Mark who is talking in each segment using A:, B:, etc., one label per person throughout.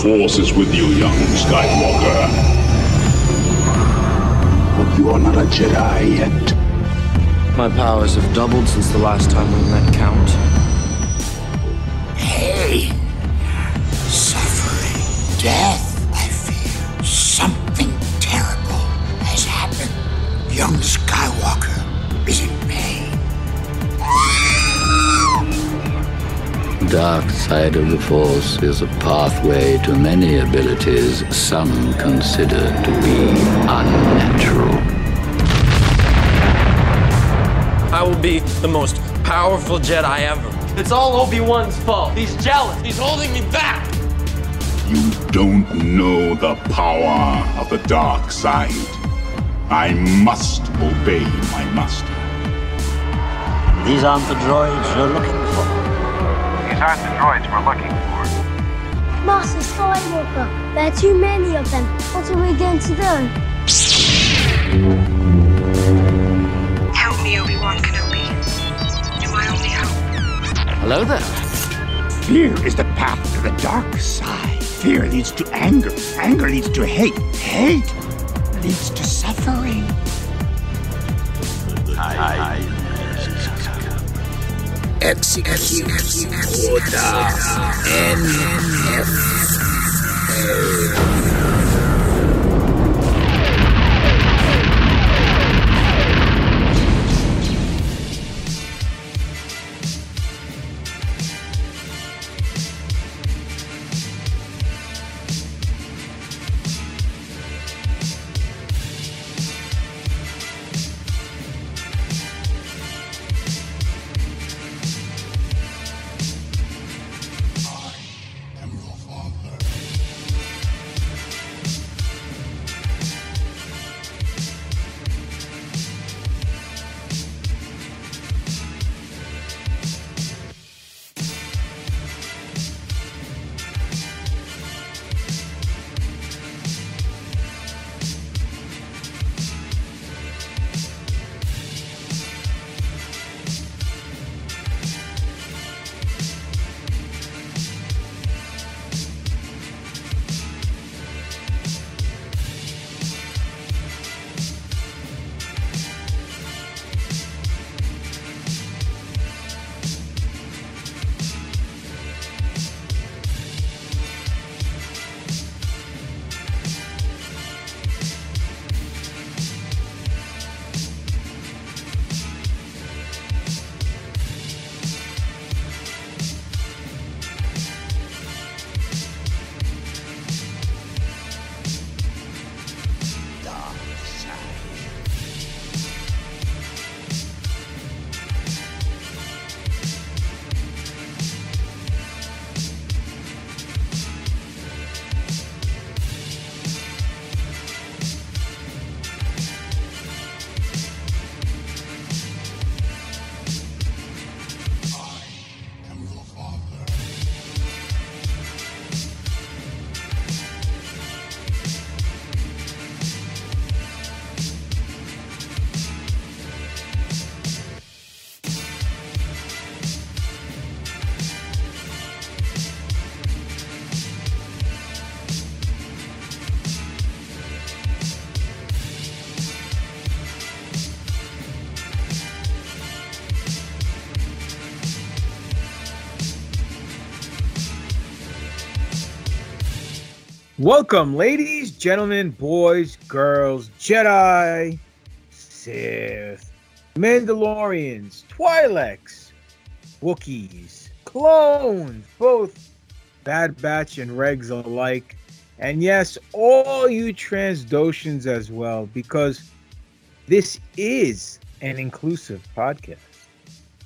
A: The Force is with you, young Skywalker. But you are not a Jedi yet.
B: My powers have doubled since the last time we met, Count.
C: Hey! suffering, death, I fear. Something terrible has happened. Young Skywalker
D: dark side of the Force is a pathway to many abilities some consider to be unnatural.
B: I will be the most powerful Jedi ever. It's all Obi-Wan's fault. He's jealous. He's holding me back.
A: You don't know the power of the dark side. I must obey my master.
C: These aren't the droids you're looking for.
E: These droids we're looking for.
F: Master Skywalker, there are too many of them. What are we going to do?
G: Help me, Obi-Wan Kenobi. You're my only hope.
B: Hello there.
C: Fear is the path to the dark side. Fear leads to anger. Anger leads to hate. Hate leads to suffering. Execute order NF.
H: Welcome, ladies, gentlemen, boys, girls, Jedi, Sith, Mandalorians, Twi'leks, Wookiees, clones, both Bad Batch and Regs alike, and yes, all you Trandoshans as well, because this is an inclusive podcast.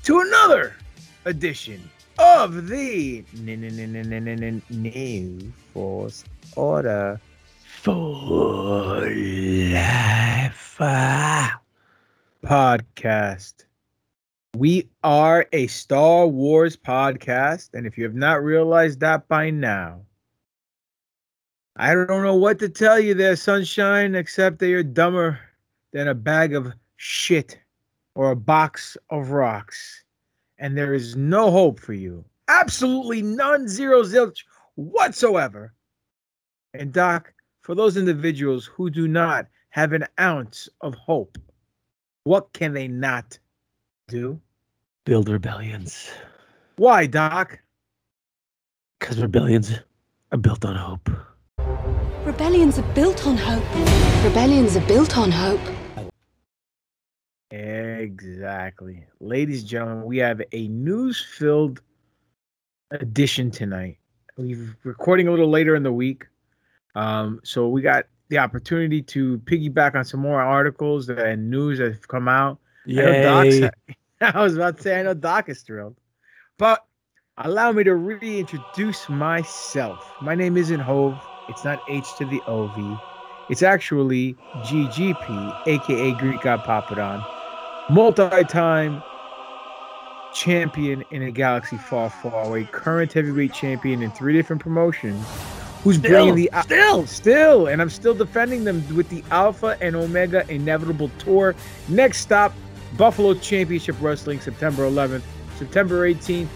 H: To another edition of the New Force Order for Life podcast. We are a Star Wars podcast, and if you have not realized that by now, I don't know what to tell you there, sunshine, except that you're dumber than a bag of shit or a box of rocks. And there is no hope for you. Absolutely none, zero zilch whatsoever And Doc, for those individuals who do not have an ounce of hope, what can they not do?
I: Build rebellions.
H: Why, Doc?
I: Because rebellions are built on hope.
J: Rebellions are built on hope. Rebellions are built on hope.
H: Exactly. Ladies and gentlemen, we have a news filled edition tonight. We're recording a little later in the week. Um, so we got the opportunity to piggyback on some more articles and news that have come out. I. Doc's, I was about to say, I know Doc is thrilled. But allow me to reintroduce myself. My name isn't Hove. It's not H to the OV. It's actually GGP, aka Greek God Papadon, multi-time champion in a galaxy far, far away, current heavyweight champion in three different promotions, who's bringing the
I: still.
H: still, and I'm still defending them with the Alpha and Omega Inevitable Tour. Next stop, Buffalo Championship Wrestling, September 11th. September 18th,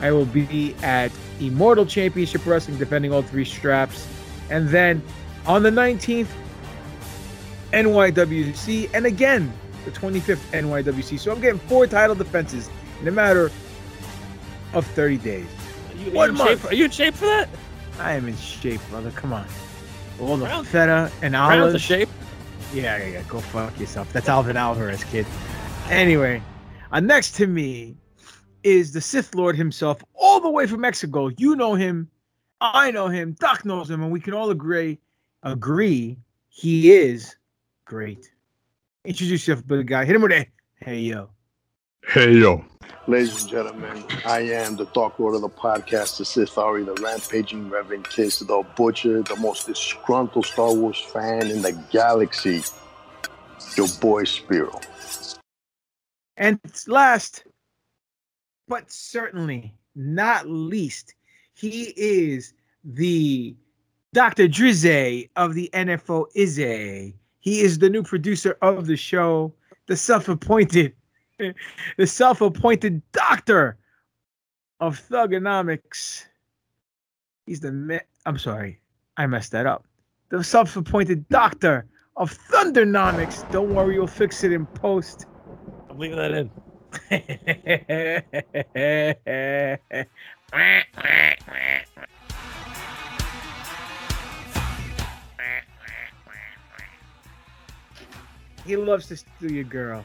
H: I will be at Immortal Championship Wrestling, defending all three straps. And then on the 19th, NYWC, and again, the 25th NYWC. So I'm getting four title defenses in a matter of 30 days.
I: Are you,
H: One
I: are you
H: month.
I: shape? Are you in shape for that?
H: I am in shape, brother. Come on. All the
I: Round-
H: feta and
I: Round the shape.
H: Yeah, yeah, yeah. Go fuck yourself. That's Alvin Alvarez, kid. Anyway, uh, next to me is the Sith Lord himself, all the way from Mexico. You know him. I know him. Doc knows him, and we can all agree, agree, he is great. Introduce yourself, big guy. Hit him with a hey yo.
A: Hey yo.
K: Ladies and gentlemen, I am the Dark Lord of the podcast, the Sith Ari, the rampaging Reverend Kiss, the Butcher, the most disgruntled Star Wars fan in the galaxy. Your boy Spiro.
H: And last, but certainly not least, he is the Dr. Drizzy of the NFO Izzy. He is the new producer of the show, the self-appointed, the self-appointed doctor of thugonomics. He's the me- I'm sorry, I messed that up. The self-appointed doctor of thundernomics. Don't worry, you'll fix it in post.
I: I'm leaving that in.
H: he loves to steal your girl.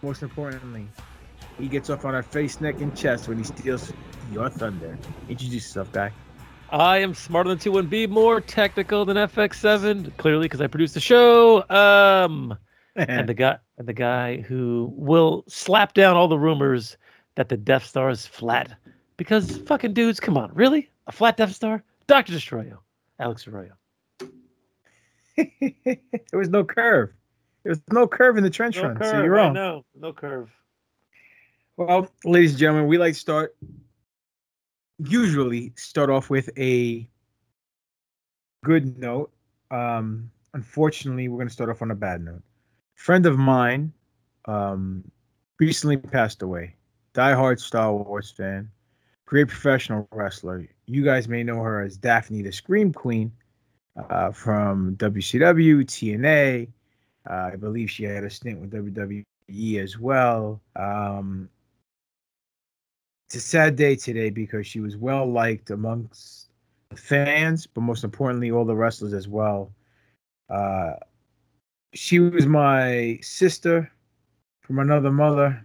H: Most importantly, he gets off on her face, neck, and chest when he steals your thunder. Introduce yourself, guy.
I: I am smarter than 2-1-B, more technical than FX7, clearly because I produced the show. Um, and the guy, and the guy who will slap down all the rumors that the Death Star is flat, because fucking dudes, come on, really, a flat Death Star? Doctor Destroyo, Alex Arroyo.
H: there was no curve. There was no curve in the trench
I: No
H: run,
I: curve,
H: so you're wrong.
I: know, no curve.
H: Well, ladies and gentlemen, we like to start usually start off with a good note. Um, unfortunately, we're going to start off on a bad note. Friend of mine um, recently passed away. Diehard Star Wars fan, great professional wrestler. You guys may know her as Daffney the Scream Queen uh, from WCW, TNA. Uh, I believe she had a stint with WWE as well. Um, it's a sad day today because she was well liked amongst the fans, but most importantly, all the wrestlers as well. Uh, she was my sister from another mother.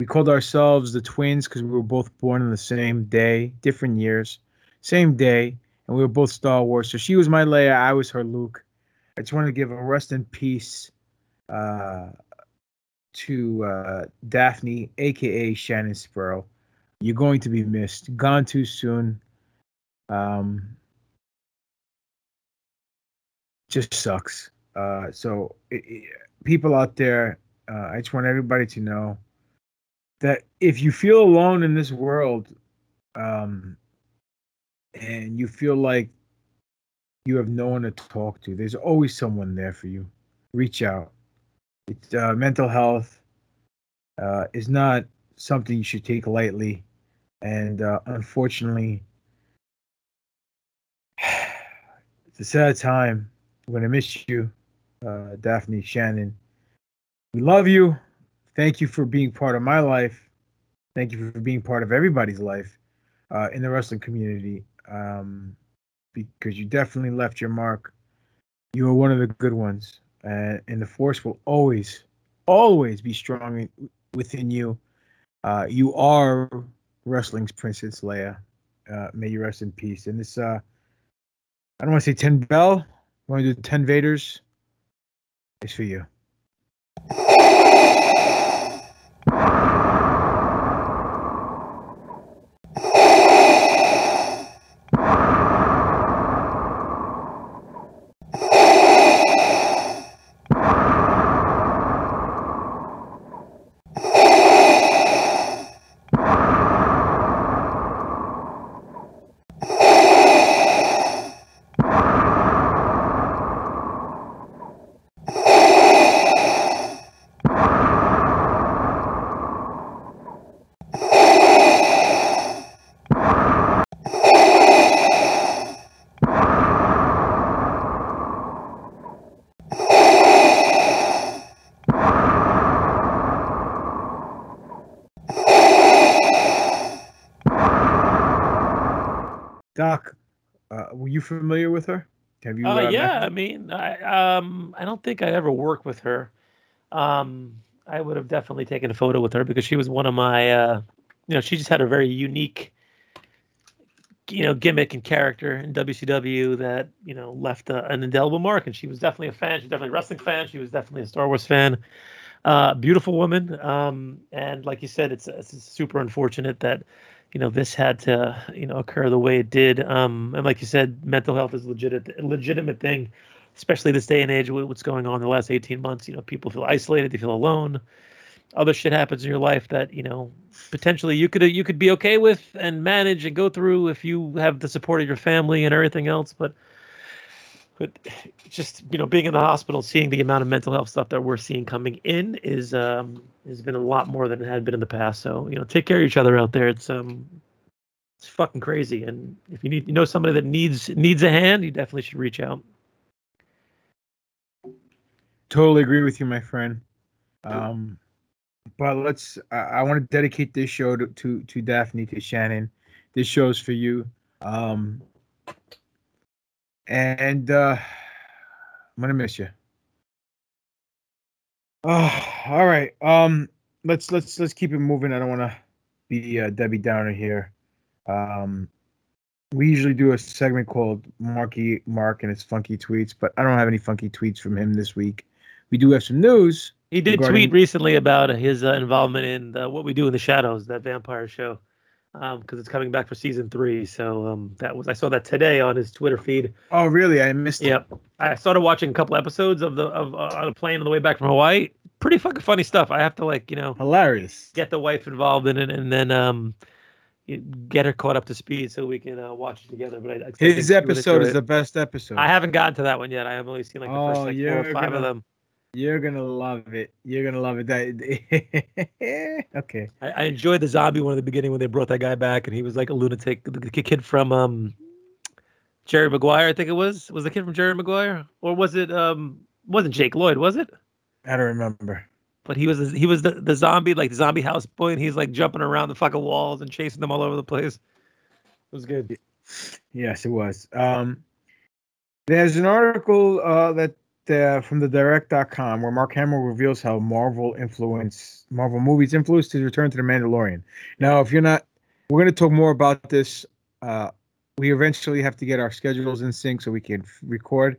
H: We called ourselves the twins because we were both born on the same day, different years, same day, and we were both Star Wars. So she was my Leia, I was her Luke. I just want to give a rest in peace uh, to uh, Daffney, aka Shannon Spruill. You're going to be missed. Gone too soon. Um, just sucks. Uh, so, it, it- people out there, uh, I just want everybody to know that if you feel alone in this world, um, and you feel like you have no one to talk to, there's always someone there for you. Reach out. It's uh, mental health uh, is not something you should take lightly, and uh, unfortunately, It's a sad time. I'm gonna miss you, uh, Daffney Shannon. We love you. Thank you for being part of my life. Thank you for being part of everybody's life uh, in the wrestling community. Um, because you definitely left your mark. You were one of the good ones, uh, and the force will always, always be strong within you. Uh, you are wrestling's Princess Leia. Uh, may you rest in peace. And this, uh, I don't want to say 10 Bell. I want to do 10 Vaders. It's for you. Doc, uh, were you familiar with her? Have you?
I: Uh,
H: uh,
I: yeah? I mean, I um, I don't think I ever worked with her. Um, I would have definitely taken a photo with her because she was one of my, uh, you know, she just had a very unique, you know, gimmick and character in WCW that you know left a, an indelible mark. And she was definitely a fan. She was definitely a wrestling fan. She was definitely a Star Wars fan. Uh, beautiful woman. Um, and like you said, it's, it's super unfortunate that you know this had to you know occur the way it did um and like you said mental health is legit legitimate thing especially this day and age what's going on in the last 18 months. You know people feel isolated they feel alone. Other shit happens in your life that you know potentially you could you could be okay with and manage and go through if you have the support of your family and everything else but but just you know being in the hospital seeing the amount of mental health stuff that we're seeing coming in is um has been a lot more than it had been in the past so you know take care of each other out there it's um it's fucking crazy and if you need you know somebody that needs needs a hand you definitely should reach out
H: Totally agree with you, my friend. Um, but let's. I, I want to dedicate this show to, to to Daffney to Shannon. This show's for you. Um, and uh, I'm gonna miss you. Oh, all right. Um, let's let's let's keep it moving. I don't want to be uh, Debbie Downer here. Um, we usually do a segment called Marky Mark and his funky tweets, but I don't have any funky tweets from him this week. We do have some news.
I: he did
H: regarding-
I: tweet recently about his uh, involvement in the, what we do in the shadows that vampire show because it's coming back for season three so um that was i saw that today on his twitter feed
H: Oh, really? I missed it.
I: Yep. I started watching a couple episodes of the of uh, on a plane on the way back from Hawaii. Pretty fucking funny stuff. I have to like you know
H: Hilarious.
I: get the wife involved in it and then um get her caught up to speed so we can uh, watch it together. But I, I
H: His episode is
I: it.
H: the best episode.
I: I haven't gotten to that one yet. I have only seen like the first
H: Oh,
I: like four or five of
H: gonna-
I: them.
H: You're gonna love it. You're gonna love it. That okay.
I: I, I enjoyed the zombie one at the beginning when they brought that guy back and he was like a lunatic. The, the kid from um Jerry Maguire, I think it was. Was the kid from Jerry Maguire, or was it um wasn't Jake Lloyd? Was it?
H: I don't remember.
I: But he was he was the, the zombie, like the zombie house boy, and he's like jumping around the fucking walls and chasing them all over the place. It was good.
H: Yes, it was. Um, there's an article uh, that uh, from the direct.com where Mark Hamill reveals how Marvel influence Marvel movies influenced his return to the Mandalorian. Now, if you're not, we're going to talk more about this. Uh, we eventually have to get our schedules in sync so we can f- record.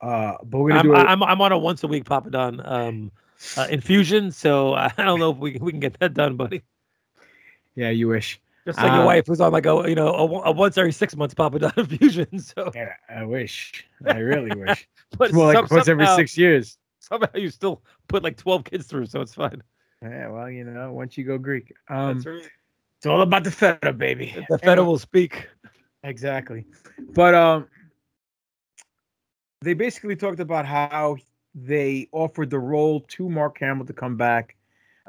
H: Uh, but we're to
I: I'm,
H: do it.
I: I'm I'm on a once a week Papa Don um uh, infusion, so I don't know if we we can get that done, buddy.
H: yeah, you wish.
I: Just like your
H: Um,
I: wife who's on like a you know a, a once every six months Papa Don infusion. So,
H: Yeah, I wish. I really wish.
I: but
H: It's more like
I: some-
H: once every six years.
I: Somehow you still put like twelve kids through, so it's fine.
H: Yeah, well, you know, once you go Greek, um,
I: right.
H: it's all about the feta, baby.
I: The feta will speak.
H: Exactly. But um they basically talked about how they offered the role to Mark Hamill to come back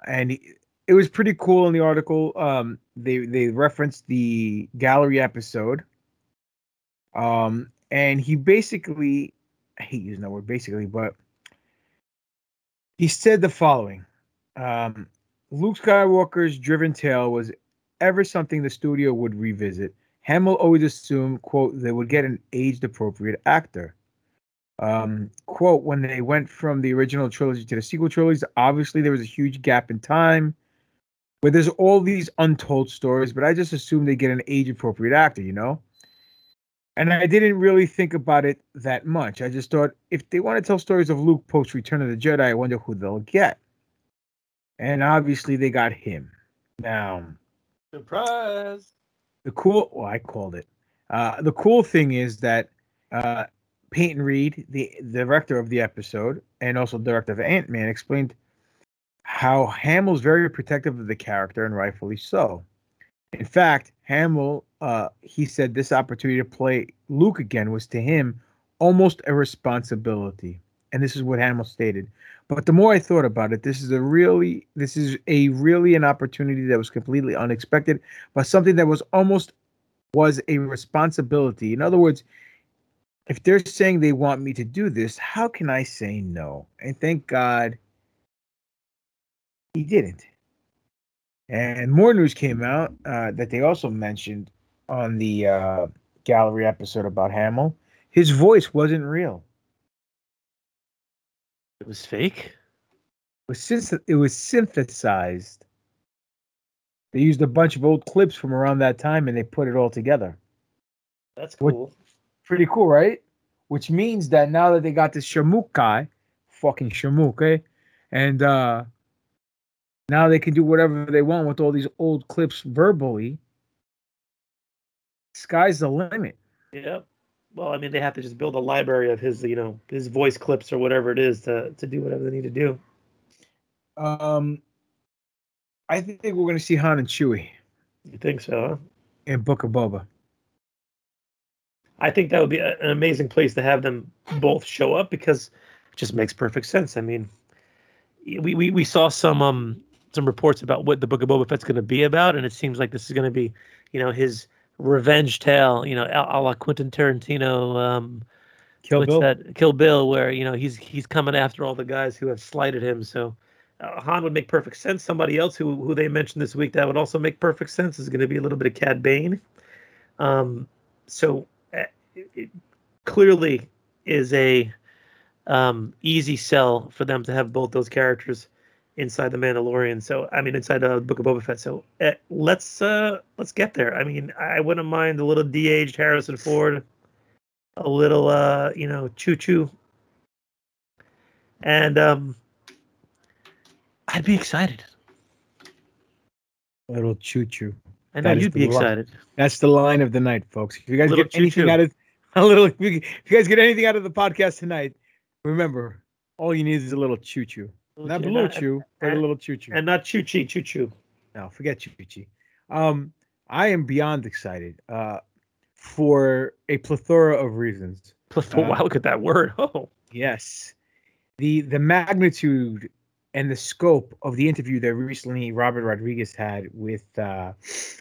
H: and he, it was pretty cool in the article. Um they they referenced the gallery episode. Um and he basically, I hate using that word basically, but he said the following: um, Luke Skywalker's driven tale was ever something the studio would revisit. Hamill always assumed, quote, they would get an aged appropriate actor. Um, quote, when they went from the original trilogy to the sequel trilogies, obviously there was a huge gap in time where there's all these untold stories, but I just assumed they get an age appropriate actor, you know? And I didn't really think about it that much. I just thought if they want to tell stories of Luke post Return of the Jedi, I wonder who they'll get. And obviously they got him. Now,
I: Surprise.
H: the cool well, I called it. Uh, the cool thing is that uh, Peyton Reed, the, the director of the episode and also director of Ant Man, explained how Hamill's very protective of the character, and rightfully so. In fact, Hamill, uh, he said this opportunity to play Luke again was to him almost a responsibility, and this is what Hamill stated. But the more I thought about it, this is a really, this is a really an opportunity that was completely unexpected, but something that was almost was a responsibility. In other words, if they're saying they want me to do this, how can I say no? And thank God he didn't. And more news came out uh, that they also mentioned on the uh, gallery episode about Hamill. His voice wasn't real.
I: It was fake.
H: It was, synth- it was synthesized. They used a bunch of old clips from around that time and they put it all together.
I: That's cool.
H: Pretty cool, right? Which means that now that they got this Shamook guy, fucking Shamook, eh? And uh now they can do whatever they want with all these old clips verbally. Sky's the limit.
I: Yep. Well, I mean, they have to just build a library of his, you know, his voice clips or whatever it is to to do whatever they need to do.
H: Um I think we're gonna see Han and Chewie
I: You think so? Huh?
H: in Book of Boba.
I: I think that would be a, an amazing place to have them both show up because it just makes perfect sense. I mean, we we, we saw some um some reports about what the Book of Boba Fett's going to be about, and it seems like this is going to be, you know, his revenge tale, you know, a, la Quentin Tarantino. Um,
H: Kill Bill.
I: that? Kill Bill, where you know he's he's coming after all the guys who have slighted him. So uh, Han would make perfect sense. Somebody else who who they mentioned this week that would also make perfect sense is going to be a little bit of Cad Bane. Um, so uh, it, it clearly is a um, easy sell for them to have both those characters inside the Mandalorian. So I mean, inside the Book of Boba Fett. So uh, let's uh, let's get there. I mean, I wouldn't mind a little de-aged Harrison Ford, a little uh, you know, choo choo, and um, I'd be excited.
H: Little choo choo.
I: I know
H: That
I: you'd be excited.
H: That's the line of the night, folks. If you guys get anything
I: choo-choo.
H: out of a little, if you guys get anything out of the podcast tonight, remember all you need is a little choo choo, not blue
I: not-
H: chew, but a little choo choo.
I: and not choo choo choo choo.
H: No, forget choo choo. Um, I am beyond excited. Uh, for a plethora of reasons.
I: Plethora-
H: Uh,
I: wow, look at that word. Oh,
H: Yes. The the magnitude and the scope of the interview that recently Robert Rodriguez had with uh,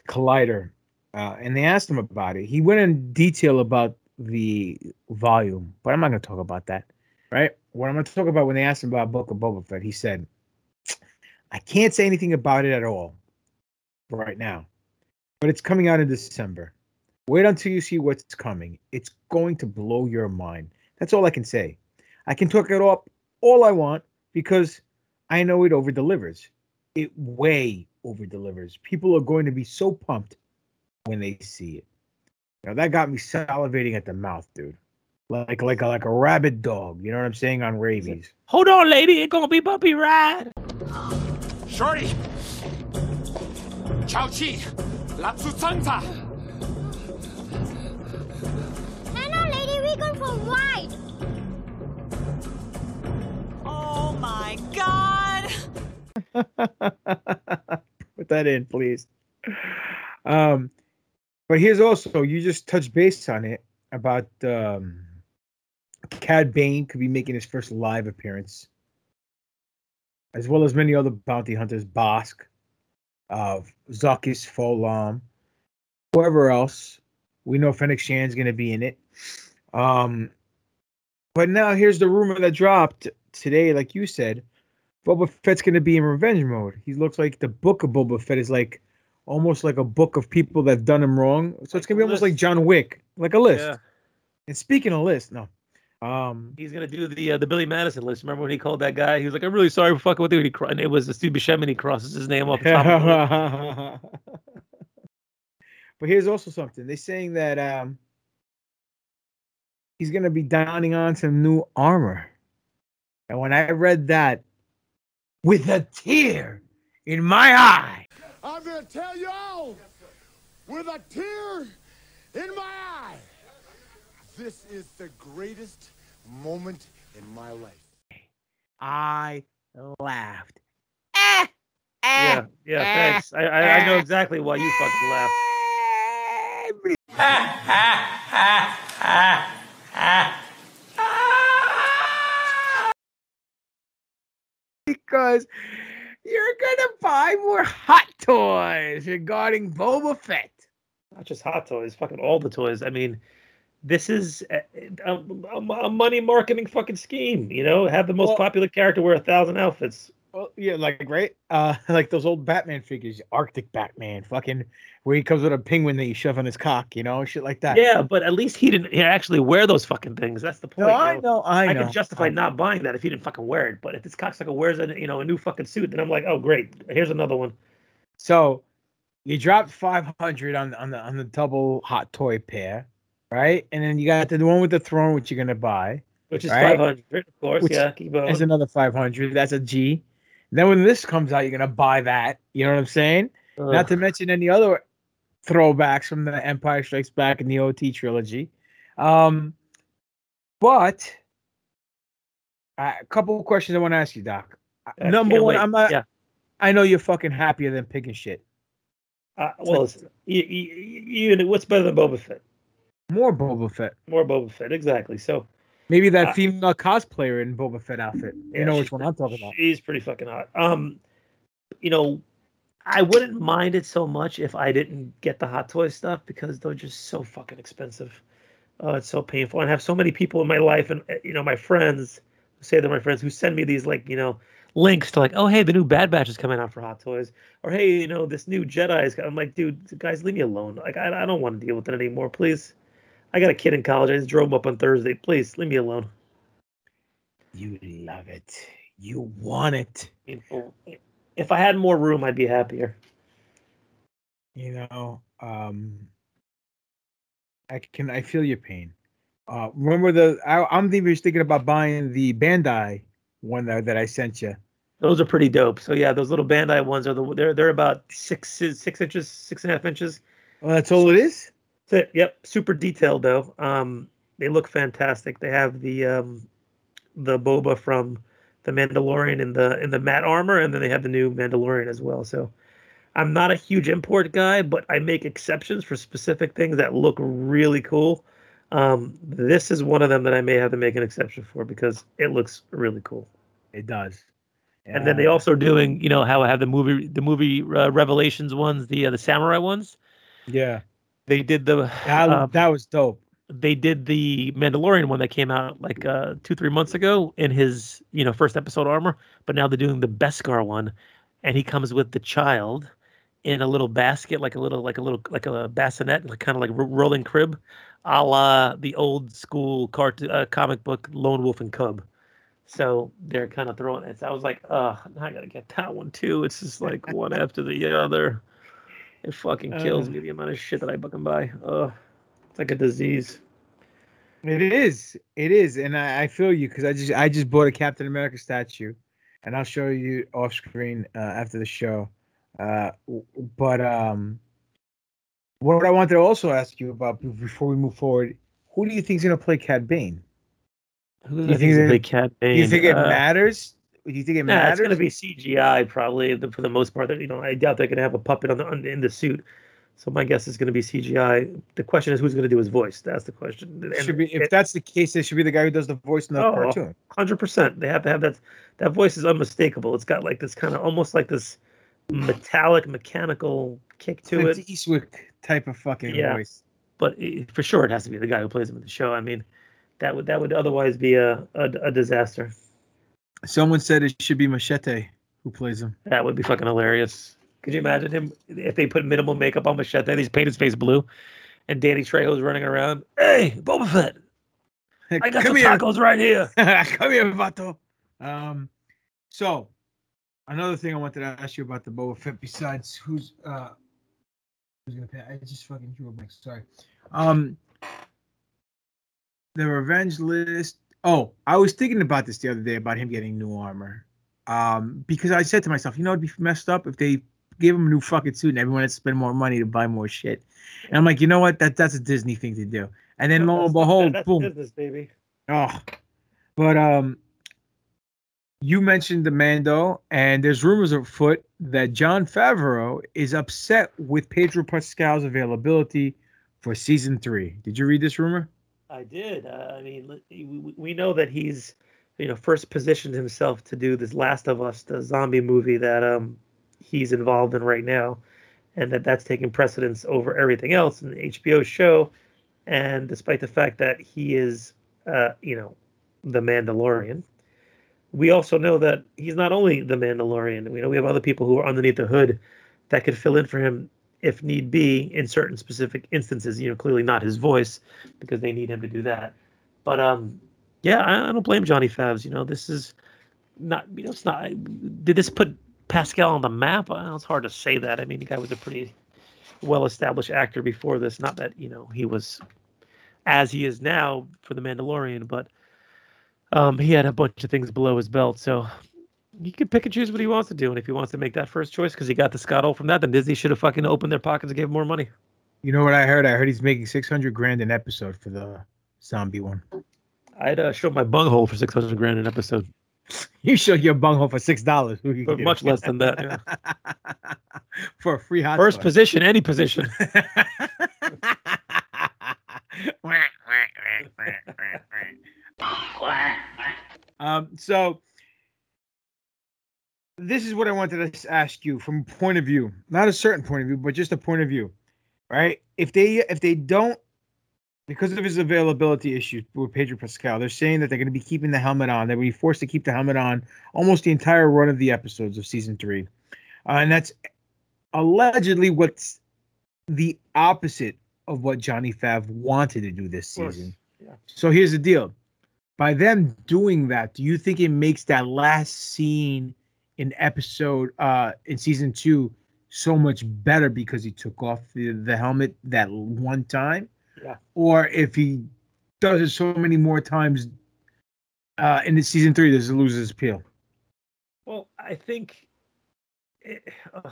H: Collider, uh, and they asked him about it. He went in detail about the volume, but I'm not going to talk about that. Right? What I'm going to talk about when they asked him about Book of Boba Fett, he said, "I can't say anything about it at all right now, but it's coming out in December. Wait until you see what's coming. It's going to blow your mind. That's all I can say. I can talk it up all I want because I know it over delivers. It way over delivers. People are going to be so pumped when they see it. Now that got me salivating at the mouth, dude. Like like a, like a rabid dog. You know what I'm saying on rabies.
I: hold on, lady. It's gonna be bumpy ride.
B: Shorty! Chao Chi! Lapsu Tsangza!
F: Hello, lady, we're going for a ride.
L: Oh my god!
H: Put that in, please. Um, but here's also you just touched base on it about um, Cad Bane could be making his first live appearance, as well as many other bounty hunters, Bossk, uh, Zuckuss, 4-LOM, whoever else. We know Fennec Shand's going to be in it. Um, but now here's the rumor that dropped today, like you said, Boba Fett's gonna be in revenge mode. He looks like the book of Boba Fett is like almost like a book of people that've done him wrong. So it's gonna be almost like John Wick, like a list.
I: Yeah.
H: And speaking of list, no. Um,
I: He's gonna do the uh, the Billy Madison list. Remember when he called that guy? He was like, "I'm really sorry for fucking with you." And he cr- and it was Steve Buscemi. and He crosses his name off the top. of the
H: but here's also something. They're saying that um he's gonna be donning on some new armor. And when I read that with a tear in my eye,
M: I'm gonna tell you all with a tear in my eye. This is the greatest moment in my life.
H: I laughed.
I: Eh, eh, yeah, yeah. Eh, thanks. I, I I know exactly why you fucking laughed.
H: because you're gonna buy more hot toys regarding Boba Fett.
I: Not just hot toys, fucking all the toys. I mean, this is a, a, a money marketing fucking scheme. You know, have the most
H: Well-
I: popular character wear a thousand outfits.
H: Well, yeah, like right, uh, like those old Batman figures, Arctic Batman, fucking, where he comes with a penguin that you shove on his cock, you know, shit like that.
I: Yeah, but at least he didn't he actually wear those fucking things. That's the point.
H: No,
I: you
H: I know, I know.
I: I could justify
H: I-
I: not buying that if he didn't fucking wear it. But if this cocksucker wears a you know a new fucking suit, then I'm like, oh great, here's another one.
H: So you dropped five hundred on on the on the double hot toy pair, right? And then you got the one with the throne, which you're gonna buy,
I: Which is
H: right?
I: five hundred, of course.
H: Which
I: yeah, keep.
H: That's another five hundred. That's a G. Then when this comes out, you're gonna buy that. You know what I'm saying? Not to mention any other throwbacks from the Empire Strikes Back and the OT trilogy. Um, but uh, a couple of questions I want to ask you, Doc.
I: I
H: Number one,
I: wait.
H: I'm not.
I: Yeah.
H: I know you're fucking happier than picking shit.
I: Uh, well, listen, you, you, you, what's better than Boba Fett?
H: More Boba Fett.
I: More Boba Fett, exactly. So
H: Maybe that
I: Uh,
H: female cosplayer in Boba Fett outfit.
I: Yeah,
H: you know which one I'm talking about.
I: She's pretty fucking hot. Um, you know, I wouldn't mind it so much if I didn't get the hot toy stuff because they're just so fucking expensive. Oh, it's so painful. And I have so many people in my life, and uh, you know, my friends say they're my friends who send me these like you know links to like, oh hey, the new Bad Batch is coming out for Hot Toys, or hey, you know, this new Jedi is. I'm like, dude, guys, leave me alone. Like, I, I don't want to deal with it anymore, please. I got a kid in college. I just drove him up on Thursday. Please leave me alone.
H: You love it. You want it.
I: If I had more room, I'd be happier.
H: You know, um, I can I feel your pain. Uh, remember the I, I'm even thinking about buying the Bandai one that, that I sent you.
I: Those are pretty dope. So yeah, those little Bandai ones are the they're they're about six six inches, six and a half inches.
H: Well, that's all it is.
I: That's it. Yep, super detailed though. Um, they look fantastic. They have the um, the boba from the Mandalorian in the in the matte armor, and then they have the new Mandalorian as well. So I'm not a huge import guy, but I make exceptions for specific things that look really cool. Um, this is one of them that I may have to make an exception for because it looks really cool.
H: It does.
I: And then they also doing, you know, how I have the movie, the movie uh, Revelations ones, the uh, the samurai ones.
H: Yeah,
I: They did the
H: that,
I: uh,
H: that was dope.
I: they did the Mandalorian one that came out like uh, two three months ago in his you know first episode armor, but now they're doing the Beskar one, and he comes with the child in a little basket, like a little like a little like a bassinet, like kind of like ro- rolling crib, a la the old school cartoon uh, comic book Lone Wolf and Cub. So they're kind of throwing it. So I was like, oh, I gotta get that one too. It's just like one after the other. It fucking kills
H: Uh.
I: me the amount of shit that I fucking buy. Ugh. It's like a disease.
H: It is. It is, and I, I feel you because I just I just bought a Captain America statue, and I'll show you off screen uh, after the show. Uh, but um, what I wanted to also ask you about before we move forward, who do you think is going to play Cad Bane?
I: Who
H: Do you think
I: think
H: that-
I: big cat
H: Do you think it
I: uh,
H: matters? Do you think it
I: Nah, it's gonna be CGI probably the, for the most part. You know, I doubt they're gonna have a puppet on the on, in the suit. So my guess is gonna be CGI. The question is who's gonna do his voice. That's the question.
H: It should be if that's the case, it should be the guy who does the voice in the
I: Oh,
H: cartoon.
I: Hundred percent. They have to have that. That voice is unmistakable. It's got like this kind of almost like this metallic, mechanical kick to
H: Clint
I: it.
H: Eastwood type of fucking
I: Yeah.
H: voice.
I: but it, for sure it has to be the guy who plays him in the show. I mean, that would that would otherwise be a a, a disaster.
H: Someone said it should be Machete who plays him.
I: That would be fucking hilarious. Could you imagine him if they put minimal makeup on Machete? They just paint his face blue, and Danny Trejo's running around. Hey, Boba Fett, I got
H: Come
I: some
H: here.
I: tacos right here.
H: Come here, Vato. Um, so another thing I wanted to ask you about the Boba Fett, besides who's uh who's gonna pay? I just fucking drew a blank. Sorry. Um, the revenge list. Oh, I was thinking about this the other day about him getting new armor. Um, because I said to myself, you know, it'd be messed up if they gave him a new fucking suit and everyone had to spend more money to buy more shit. And I'm like, you know what? That that's a Disney thing to do. And then lo and behold,
I: That's
H: boom.
I: business, baby.
H: Oh, but um, you mentioned the Mando, and there's rumors afoot that Jon Favreau is upset with Pedro Pascal's availability for season three. Did you read this rumor?
I: I did. Uh, I mean, we, know that he's, you know, first positioned himself to do this Last of Us, the zombie movie that um he's involved in right now, and that that's taking precedence over everything else in the HBO show. And despite the fact that he is, uh, you know, the Mandalorian, we also know that he's not only the Mandalorian. We know we have other people who are underneath the hood that could fill in for him if need be in certain specific instances. You know, clearly not his voice because they need him to do that. But um, yeah, I, I don't blame Johnny Favs. You know, this is not. You know, it's not. Did this put Pascal on the map? Well, it's hard to say that. I mean, the guy was a pretty well-established actor before this. Not that you know he was as he is now for the Mandalorian, but um, he had a bunch of things below his belt. So he could pick and choose what he wants to do. And if he wants to make that first choice because he got the Scott from that, then Disney should have fucking opened their pockets and gave him more money.
H: You know what I heard? I heard he's making six hundred grand an episode for the zombie one.
I: I'd uh, show my bunghole for six hundred grand an episode.
H: You show your bunghole for six dollars.
I: But much less than that. yeah.
H: for a free hot
I: First
H: dog.
I: position, any position.
H: Um, so this is what I wanted to ask you from a point of view, not a certain point of view, but just a point of view, right? If they if they don't because of his availability issues with Pedro Pascal, they're saying that they're going to be keeping the helmet on. They're going to be forced to keep the helmet on almost the entire run of the episodes of season three, uh, and that's allegedly what's the opposite of what Johnny Fav wanted to do this season.
I: Yeah.
H: So here's the deal. By them doing that, do you think it makes that last scene in episode uh in season two so much better because he took off the, the helmet that one time?
I: Yeah.
H: Or if he does it so many more times uh in the season three, does it lose its appeal?
I: Well, I think it, uh,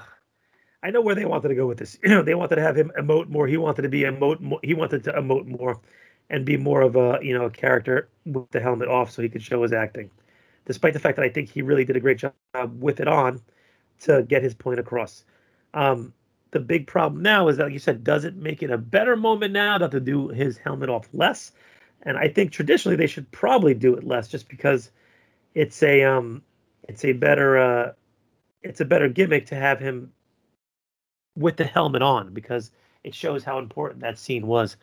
I: I know where they wanted to go with this. You know, they wanted to have him emote more. He wanted to be emote. More, he wanted to emote more, and be more of a you know a character with the helmet off, so he could show his acting. Despite the fact that I think he really did a great job with it on to get his point across. Um, the big problem now is that, like you said, does it make it a better moment now that to do his helmet off less? And I think traditionally they should probably do it less, just because it's a um, it's a better uh, it's a better gimmick to have him with the helmet on because it shows how important that scene was.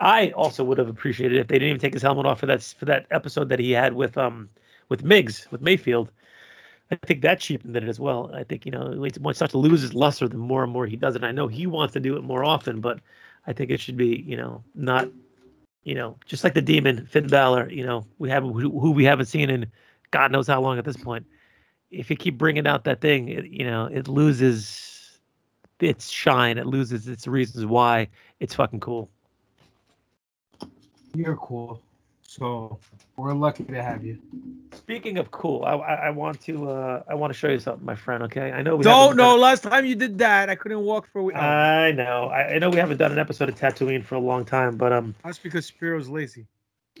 I: I also would have appreciated if they didn't even take his helmet off for that for that episode that he had with um with Migs with Mayfeld. I think that cheapened it as well. I think you know it's much starts to lose his luster the more and more he does it. I know he wants to do it more often, but I think it should be you know not you know just like the demon Finn Balor. You know we have who, who we haven't seen in God knows how long at this point. If you keep bringing out that thing, it, you know it loses its shine. It loses its reasons why it's fucking cool.
H: You're cool. So we're lucky to have you.
I: Speaking of cool, I, I, I want to uh, I want to show you something, my friend. Okay, I know we
H: Don't
I: haven't
H: know.
I: done-
H: Last time you did that, I couldn't walk for a week.
I: I know. I, I know we haven't done an episode of Tatooine for a long time, but um,
H: That's because Spiro's lazy.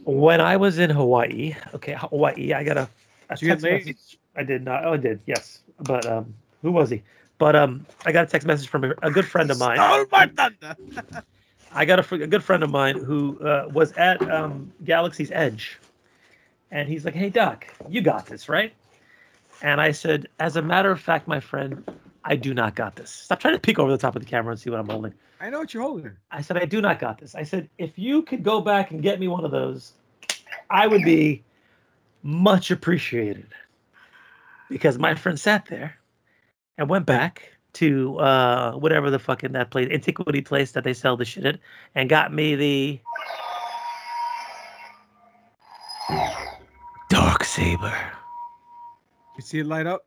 I: when I was in Hawaii, okay, Hawaii, I got a, a
H: Did you get
I: text message. I did not. Oh, I did. Yes, but um, who was he? But um, I got a text message from a, a good friend of mine.
H: Stole my thunder.
I: I got a, a good friend of mine who uh, was at um, Galaxy's Edge, and he's like, "Hey, Doc, you got this, right?" And I said, "As a matter of fact, my friend, I do not got this. Stop trying to peek over the top of the camera and see what I'm holding.
H: I know what you're holding.
I: I said, I do not got this. I said, if you could go back and get me one of those, I would be much appreciated. Because my friend sat there and went back to uh, whatever the fucking that place, antiquity place that they sell the shit at, and got me the Dark Saber.
H: You see it light up?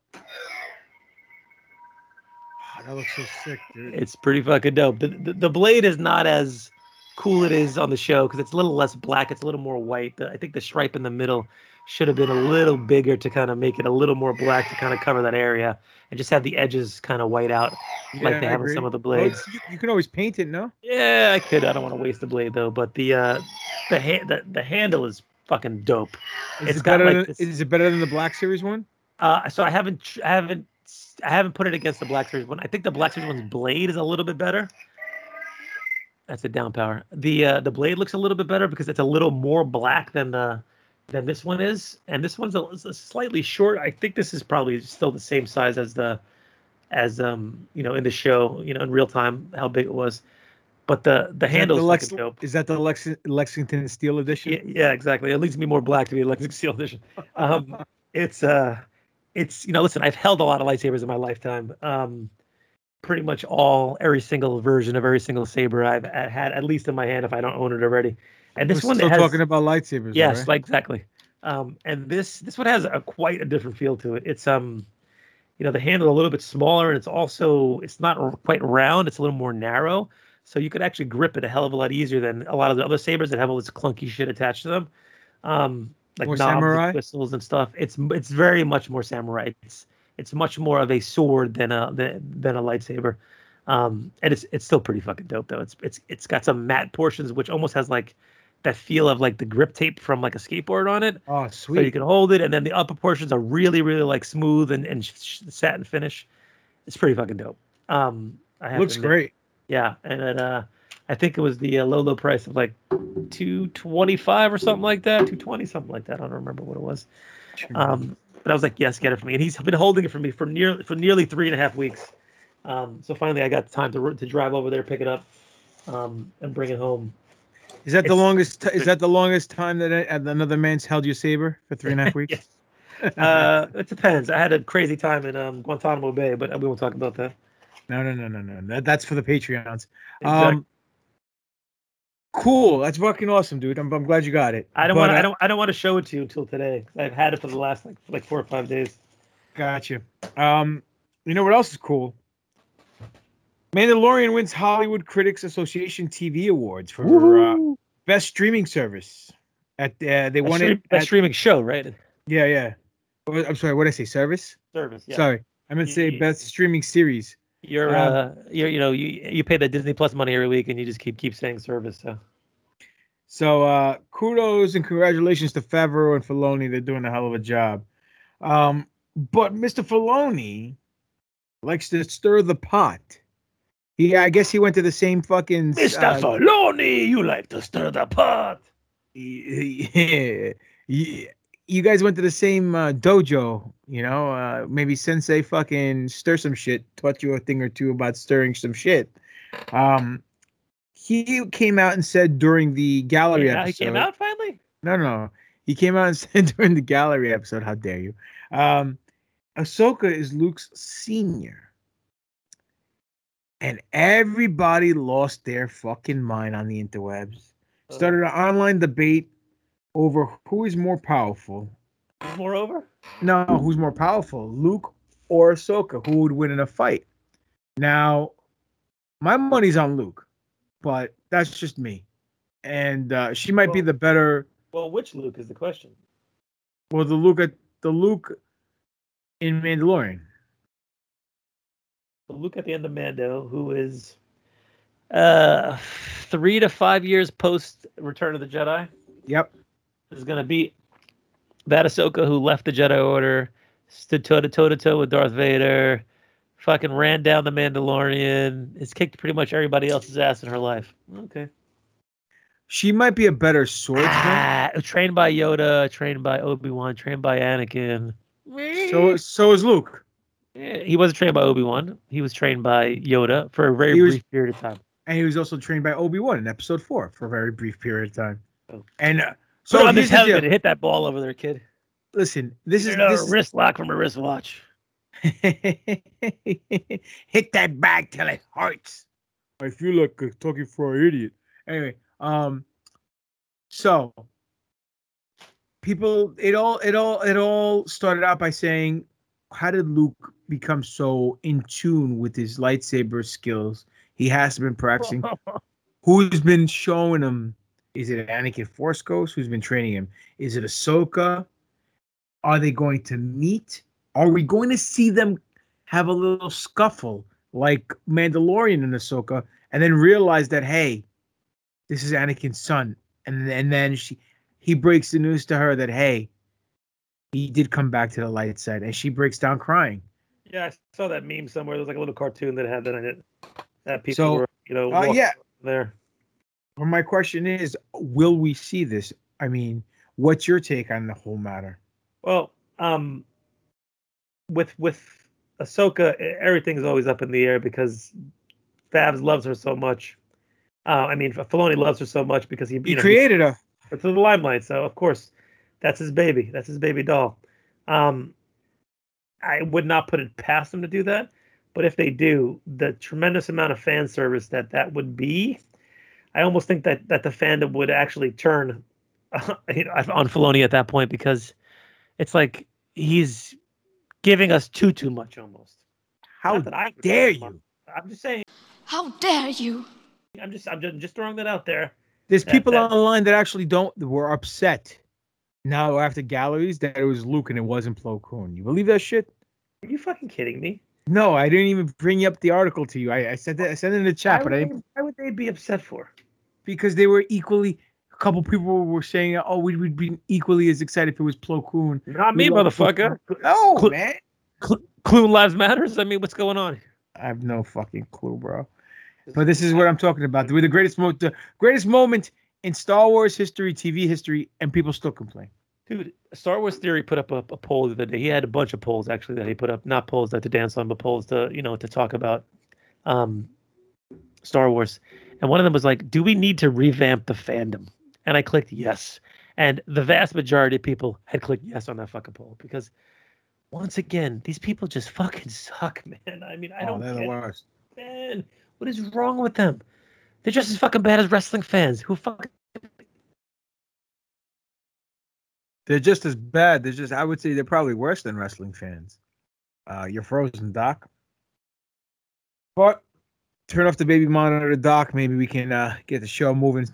H: Oh, that looks so sick, dude.
I: It's pretty fucking dope. The, the, the blade is not as cool it is on the show because it's a little less black. It's a little more white. The, I think the stripe in the middle should have been a little bigger to kind of make it a little more black to kind of cover that area and just have the edges kind of white out like they
H: I
I: have in some of the
H: Well,
I: blades.
H: you, you can always paint it, no?
I: Yeah, I could. I don't want to waste the blade though, but the uh the ha- the, the handle is fucking dope.
H: Is
I: It's
H: it
I: got
H: better
I: like
H: than, Is it better than the Black Series one?
I: Uh, so I haven't, I haven't, I haven't put it against the Black Series one. I think the Black Series one's blade is a little bit better. That's a down power. The uh, the blade looks a little bit better because it's a little more black than the than this one is, and this one's a, a slightly short. I think this is probably still the same size as the as um you know in the show you know in real time how big it was, but the the handle is
H: Lex-. Is that the Lex- Lexington Steel Edition?
I: Yeah, yeah, exactly. It leads me more black to be a Lexington Steel Edition. Um, it's uh, it's you know, listen, I've held a lot of lightsabers in my lifetime. Um, pretty much all every single version of every single saber I've had at least in my hand if I don't own it already. And this
H: We're
I: one
H: still
I: has,
H: talking about lightsabers.
I: yes,
H: right?
I: like exactly. Um, and this this one has a quite a different feel to it. It's um, you know, the handle a little bit smaller, and it's also it's not r- quite round. It's a little more narrow, so you could actually grip it a hell of a lot easier than a lot of the other sabers that have all this clunky shit attached to them. Um, like
H: More
I: knobs and
H: samurai?
I: whistles and stuff. It's it's very much more samurai. It's it's much more of a sword than a than, than a lightsaber. Um, and it's it's still pretty fucking dope though. It's it's it's got some matte portions which almost has like that feel of like the grip tape from like a skateboard on it.
H: Oh, sweet!
I: So you can hold it, and then the upper portions are really, really like smooth and, and sh- satin finish. It's pretty fucking dope. Um, I have
H: Looks great.
I: Yeah, and then uh, I think it was the uh, low, low price of like two twenty five or something like that, two twenty something like that. I don't remember what it was. Um, but I was like, yes, get it for me, and he's been holding it for me for near for nearly three and a half weeks. Um, so finally, I got the time to to drive over there, pick it up, um, and bring it home.
H: Is that the longest? Is that the longest time that another man's held your saber for three and a half weeks?
I: Uh, it depends. I had a crazy time in um, Guantanamo Bay, but we won't talk about that.
H: No, no, no, no, no. That, that's for the Patreons.
I: Exactly.
H: Um, cool. That's fucking awesome, dude. I'm, I'm glad you got it.
I: I don't want.
H: uh,
I: I don't. I don't want to show it to you until today. I've had it for the last like like four or five days.
H: Gotcha. Um, you know what else is cool? Mandalorian wins Hollywood Critics Association TV Awards for uh, best streaming service. At uh, they
I: A
H: won
I: stream-
H: it.
I: a
H: at-
I: streaming show, right?
H: yeah, yeah. I'm sorry. What did I say? Service.
I: Service. Yeah.
H: Sorry, I meant to say
I: Y-
H: best streaming series.
I: You're
H: Um,
I: uh you're you know you you pay the Disney Plus money every week and you just keep keep saying service. So
H: So uh kudos and congratulations to Favreau and Filoni. They're doing a hell of a job. Um, but Mr. Filoni likes to stir the pot. He, I guess he went to the same fucking
I: Mr.
H: uh,
I: Filoni, you like to stir the pot.
H: yeah, you, you guys went to the same uh, dojo, you know. Uh, maybe Sensei fucking stir some shit, taught you a thing or two about stirring some shit. Um, he came out and said during the gallery
I: Yeah, he
H: episode.
I: came out finally.
H: No, no, no. He came out and said during the gallery episode, how dare you? Um, Ahsoka is Luke's senior. And everybody lost their fucking mind on the interwebs. Started an online debate over who is more powerful.
I: Moreover,
H: No, who's more powerful, Luke or Ahsoka? Who would win in a fight? Now, my money's on Luke, but that's just me. And uh, she might be the better
I: well, which Luke is the question?
H: Well, the Luke at the Luke in Mandalorian.
I: Luke at the end of Mando, who is uh three to five years post Return of the Jedi,
H: Yep.
I: is going to beat that Ahsoka who left the Jedi Order, stood toe to toe to toe with Darth Vader, fucking ran down the Mandalorian, has kicked pretty much everybody else's ass in her life. Okay.
H: She might be a better swordsman.
I: Ah, trained by Yoda, trained by Obi Wan, trained by Anakin.
H: So so is Luke.
I: Eh, He wasn't trained by Obi Wan. He was trained by Yoda for a very
H: was-
I: brief period of time.
H: and he was also trained by Obi Wan in Episode Four for a very brief period of time.
I: Oh.
H: And uh,
I: So
H: so
I: on this
H: here's the deal.
I: helmet hit that ball over there, kid.
H: listen, this is
I: You're
H: this
I: a
H: is
I: wrist lock from a wristwatch.
H: hit that bag till it hurts. I feel like talking for an idiot. Anyway, um, so people, it all, it all, it all started out by saying, how did Luke become so in tune with his lightsaber skills? He has been practicing. Who's been showing him? Is it Anakin Force Ghost who's been training him? Is it Ahsoka? Are they going to meet? Are we going to see them have a little scuffle like Mandalorian and Ahsoka, and then realize that hey, this is Anakin's son, and and then she he breaks the news to her that hey, he did come back to the light side, and she breaks down crying.
I: Yeah, I saw that meme somewhere. There was like a little cartoon that had that in it. That people
H: So,
I: were, you know,
H: uh, yeah.
I: there.
H: Well, my question is, will we see this? I mean, what's your take on the whole matter?
I: Well, um, with with Ahsoka, everything's always up in the air because Fabs loves her so much. Uh, I mean, Filoni loves her so much because he,
H: He
I: know,
H: created her.
I: It's in the limelight, so of course, that's his baby. That's his baby doll. Um, I would not put it past them to do that, but if they do, the tremendous amount of fan service that that would be, I almost think that that the fandom would actually turn you know, on Filoni at that point because it's like he's giving us too too much almost.
H: How
I: that I
H: dare you?
I: I'm just saying.
J: How dare you?
I: I'm just I'm just, just throwing that out there.
H: There's
I: that-
H: people
I: that-
H: online that actually don't were upset now after galleries that it was Luke and it wasn't Plo Koon. You believe that shit?
I: Are you fucking kidding me?
H: No, I didn't even bring up the article to you. I, I sent it. I sent it in the chat,
I: why,
H: but I
I: they, why would they be upset for?
H: because they were equally. A couple people were saying, "Oh, we would be equally as excited if it was Plo Koon."
I: Not
H: We
I: me, motherfucker.
H: No,
I: Cl-
H: man.
I: Cl- Clue Lives Matters. I mean, what's going on?
H: I have no fucking clue, bro. But this is what I'm talking about. Were the greatest mo- the greatest moment in Star Wars history, TV history, and people still complain.
I: Dude, Star Wars Theory put up a, a poll the other day. He had a bunch of polls actually that he put up, not polls that to dance on, but polls to you know to talk about um, Star Wars. And one of them was like, "Do we need to revamp the fandom?" And I clicked yes, and the vast majority of people had clicked yes on that fucking poll because once again, these people just fucking suck, man. I mean, I
H: oh,
I: don't
H: they're the
I: get
H: worst.
I: man. What is wrong with them? They're just as fucking bad as wrestling fans who fucking
H: They're just as bad. They're just. I would say they're probably worse than wrestling fans. Uh, you're frozen, Doc. But turn off the baby monitor, Doc. Maybe we can uh, get the show moving.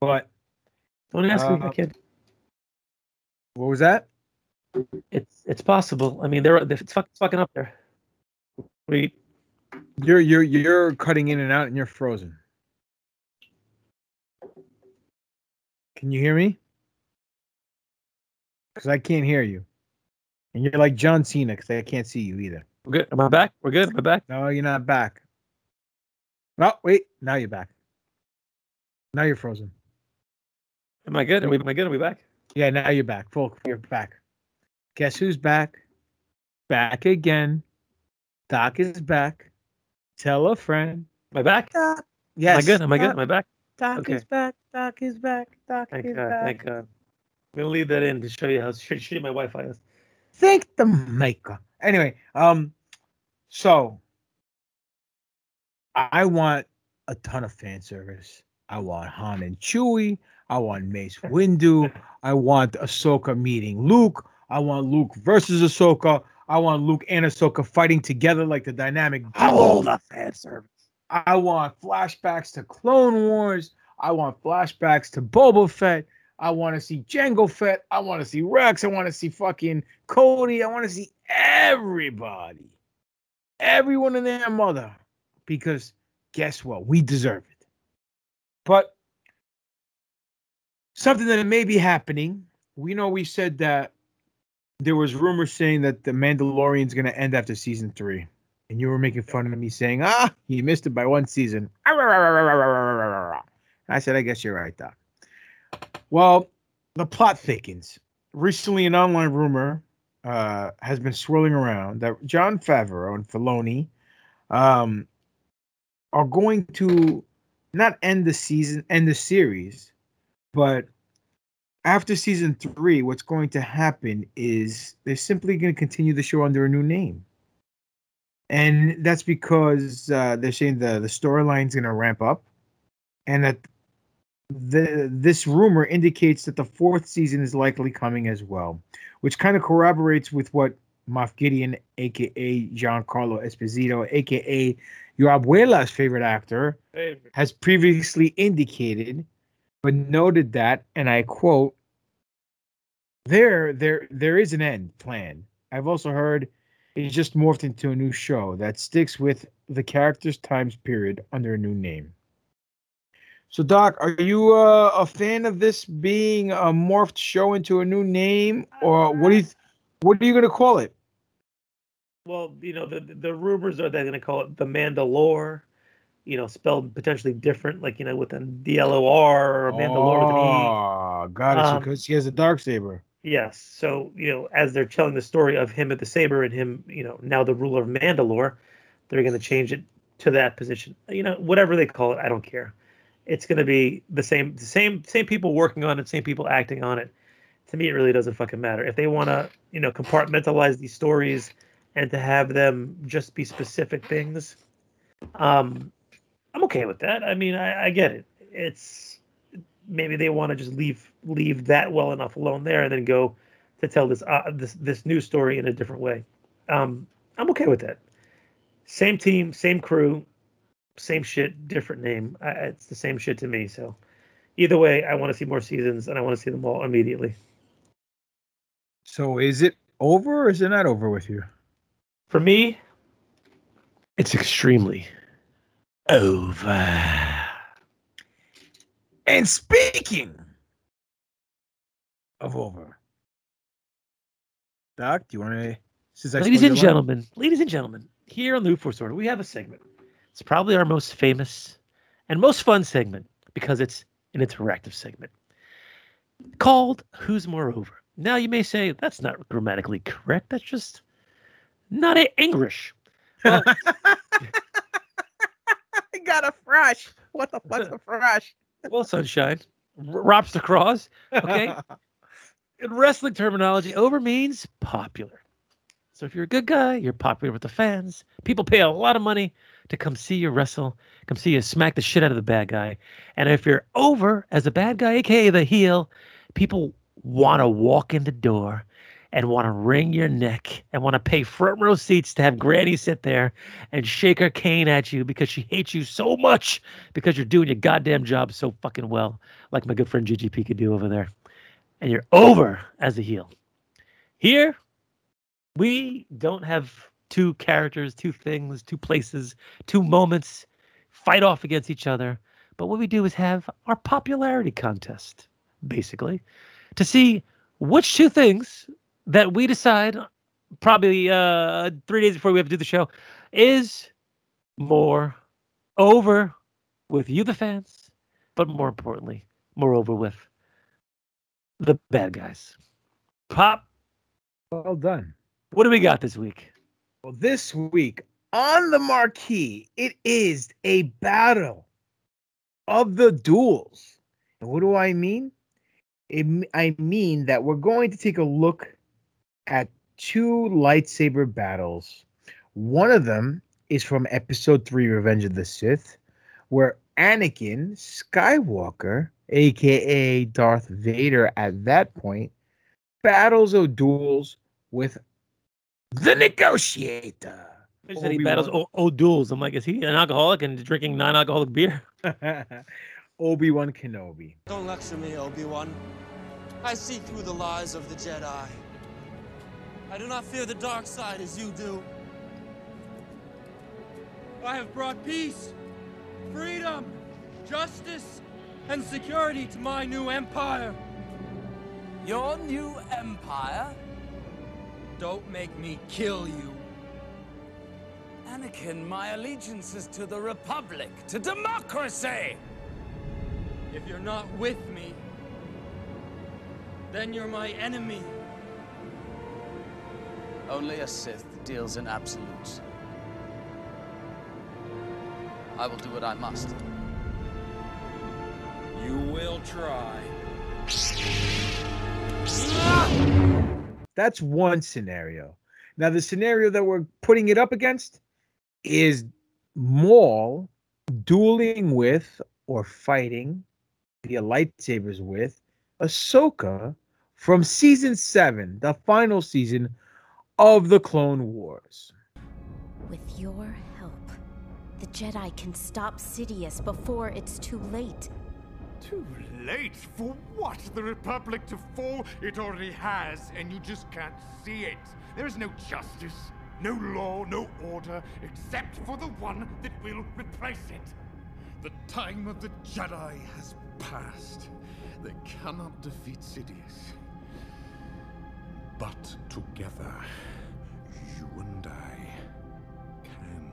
H: But
I: don't ask me,
H: Uh,
I: kid.
H: what was that?
I: It's it's possible. I mean, they're it's, fuck, it's fucking up there. We
H: You're you're you're cutting in and out, and you're frozen. Can you hear me? Because I can't hear you, and you're like John Cena because I can't see you either.
I: we're good. Am I back? We're good. Am I back?
H: No, you're not back. No, wait. Now you're back. Now you're frozen.
I: Am I good? Are we am I good? Are we back?
H: Yeah, now you're back. Full, you're back. Guess who's back? Back again. Doc is back. Tell a friend.
I: My back?
H: Doc. Yes.
I: Am I good? Am I good?
H: Doc,
I: I back?
H: Doc
I: Okay.
H: is back. Doc is back. Doc
I: Thank
H: is
I: God.
H: back.
I: Thank God. I'm gonna leave that in to show you how sh- shitty my Wi-Fi is.
H: Thank the maker. Anyway, um, so I I want a ton of fan service. I want Han and Chewie. I want Mace Windu. I want Ahsoka meeting Luke. I want Luke versus Ahsoka. I want Luke and Ahsoka fighting together like the dynamic duo.
I: the fan service.
H: I want flashbacks to Clone Wars. I want flashbacks to Boba Fett. I want to see Jango Fett. I want to see Rex. I want to see fucking Cody. I want to see everybody. Everyone and their mother. Because guess what? We deserve it. But something that may be happening. We know we said that there was rumors saying that the Mandalorian's going to end after season three and you were making fun of me saying, ah, you missed it by one season. I said, I guess you're right, Doc. Well, the plot thickens. Recently, an online rumor uh, has been swirling around that Jon Favreau and Filoni um, are going to not end the season, end the series, but after season three, what's going to happen is they're simply going to continue the show under a new name. And that's because uh, they're saying the, the storyline's going to ramp up and that the this rumor indicates that the fourth season is likely coming as well, which kind of corroborates with what Moff Gideon, aka Giancarlo Esposito, aka your abuela's favorite actor, has previously indicated, but noted that, and I quote, there, there, there is an end plan. I've also heard it's just morphed into a new show that sticks with the character's times period under a new name. So, Doc, are you uh, a fan of this being a morphed show into a new name, or what do you, what are you going to call it?
I: Well, you know, the the rumors are they're going to call it the Mandalore, you know, spelled potentially different, like you know, with an D L O R or Mandalore with an E.
H: Oh, got it.
I: Um,
H: because he has a dark saber.
I: Yes. So, you know, as they're telling the story of him at the saber and him, you know, now the ruler of Mandalore, they're going to change it to that position. You know, whatever they call it, I don't care. It's going to be the same, the same, same people working on it, same people acting on it. To me, it really doesn't fucking matter. If they want to, you know, compartmentalize these stories and to have them just be specific things, um, I'm okay with that. I mean, I, I get it. It's maybe they want to just leave leave that well enough alone there and then go to tell this uh, this this new story in a different way. Um, I'm okay with that. Same team, same crew, same shit, different name. I, it's the same shit to me. So either way, I want to see more seasons and I want to see them all immediately.
H: So, is it over or is it not over with you?
I: For me, it's extremely over.
H: And speaking of over, Doc, do you want to?
I: Ladies and
H: your line-
I: gentlemen, ladies and gentlemen, here on the Force Order, we have a segment. It's probably our most famous and most fun segment because it's an interactive segment called Who's More Over. Now, you may say that's not grammatically correct. That's just not English. Well,
H: got a fresh. What the fuck's a fresh?
I: well, sunshine, R- Robster Cross. Okay. In wrestling terminology, over means popular. So if you're a good guy, you're popular with the fans. People pay a lot of money to come see you wrestle, come see you smack the shit out of the bad guy. And if you're over as a bad guy, aka the heel, people want to walk in the door and want to wring your neck and want to pay front row seats to have Granny sit there and shake her cane at you because she hates you so much because you're doing your goddamn job so fucking well, like my good friend GGP could do over there. And you're over as a heel. Here, we don't have two characters, two things, two places, two moments fight off against each other. But what we do is have our popularity contest, basically, to see which two things that we decide probably uh, three days before we have to do the show is more over with you, the fans, but more importantly, more over with the bad guys. Pop,
H: Well done.
I: what do we got this week?
H: Well, this week on the marquee, it is a battle of the duels. And what do I mean? It, I mean that we're going to take a look at two lightsaber battles. One of them is from episode 3 Revenge of the Sith, where Anakin Skywalker, aka Darth Vader at that point, battles or duels with the negotiator.
I: He said he battles o- O'Douls. I'm like, is he an alcoholic and drinking non-alcoholic beer?
H: Obi Wan Kenobi.
B: Don't lecture me, Obi-Wan. I see through the lies of the Jedi. I do not fear the dark side as you do. I have brought peace, freedom, justice, and security to my new empire. Your new empire? Don't make me kill you.
N: Anakin, my allegiance is to the Republic, to democracy!
B: If you're not with me, then you're my enemy. Only a Sith deals in absolutes. I will do what I must.
N: You will try.
H: That's one scenario. Now, the scenario that we're putting it up against is Maul dueling with or fighting via lightsabers with Ahsoka from season seven, the final season of the Clone Wars.
O: With your help, the Jedi can stop Sidious before it's too late.
M: Too late? For what? The Republic to fall? It already has, and you just can't see it. There is no justice, no law, no order, except for the one that will replace it. The time of the Jedi has passed. They cannot defeat Sidious. But together, you and I can.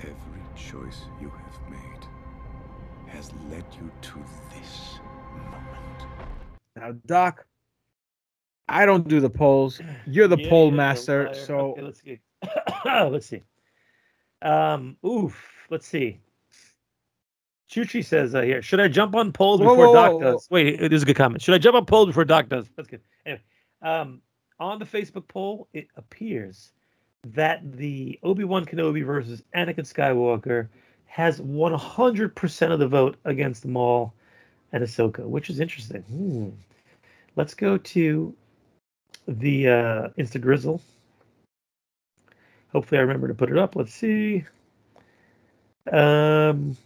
P: Every choice you have made has led you to this moment.
H: Now, Doc, I don't do the polls. You're the
I: Yeah,
H: poll
I: you're
H: master.
I: liar.
H: So
I: Okay, let's see. let's see. Um, oof. Let's see. Chuchi says uh, here, should I jump on polls
H: Whoa,
I: before
H: whoa,
I: Doc
H: whoa,
I: does? Wait, this is a good comment. Should I jump on polls before Doc does? That's good. Anyway, um, on the Facebook poll, it appears that the Obi Wan Kenobi versus Anakin Skywalker has 100% of the vote against Maul and Ahsoka, which is interesting. Hmm. Let's go to the uh, Insta Grizzle. Hopefully, I remember to put it up. Let's see. Um,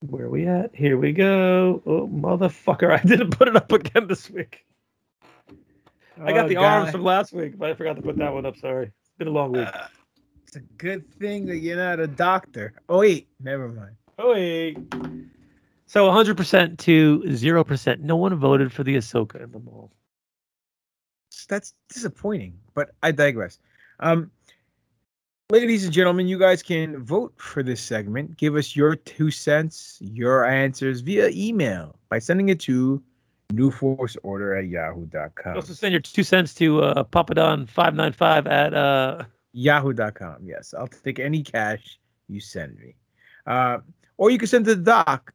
I: where are we at? Here we go. Oh, motherfucker. I didn't put it up again this week. I got
H: Oh,
I: the arms from last week, but I forgot to put that one up. Sorry. It's been a long week.
H: it's a good thing that you're not a doctor. Oh wait, never mind.
I: Oh, wait. So 100% to 0%. No one voted for the Ahsoka in the Maul.
H: That's disappointing, but I digress. Um, ladies and gentlemen, you guys can vote for this segment. Give us your two cents, your answers via email by sending it to newforceorder at yahoo.com.
I: Also send your two cents to uh, Papadon595 at uh,
H: yahoo.com. Yes, I'll take any cash you send me. Uh, or you can send to the doc.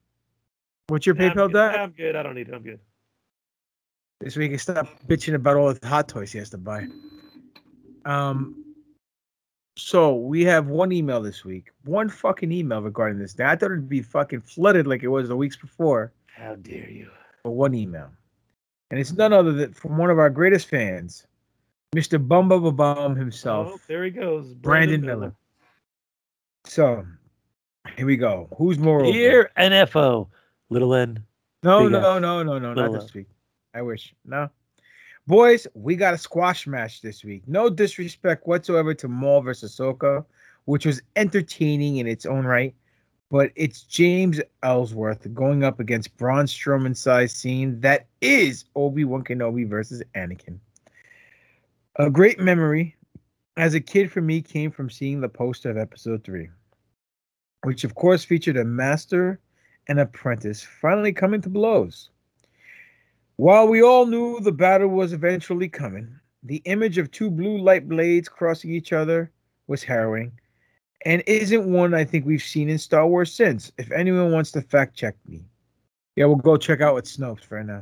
H: What's your
I: Nah, I'm
H: PayPal doc?
I: I'm good. I don't need it. I'm good.
H: This can stop bitching about all the hot toys he has to buy. Um, so we have one email this week, one fucking email regarding this. Now I thought it'd be fucking flooded like it was the weeks before,
I: How dare you?
H: but one email, and it's none other than from one of our greatest fans, Mr. Bumba Bum himself,
I: Oh, there he goes.
H: Brandon Miller. So here we go. Who's more? over?
I: Here, NFO. Little N.
H: No,
I: Big
H: no, no, no, no, not this week. I wish. No. Boys, we got a squash match this week. No disrespect whatsoever to Maul versus Ahsoka, which was entertaining in its own right. But it's James Ellsworth going up against Braun Strowman sized scene that is Obi-Wan Kenobi versus Anakin. A great memory as a kid for me came from seeing the poster of episode three, which of course featured a master and apprentice finally coming to blows. While we all knew the battle was eventually coming, the image of two blue light blades crossing each other was harrowing and isn't one I think we've seen in Star Wars since. If anyone wants to fact check me, yeah, we'll go check out what Snopes for now.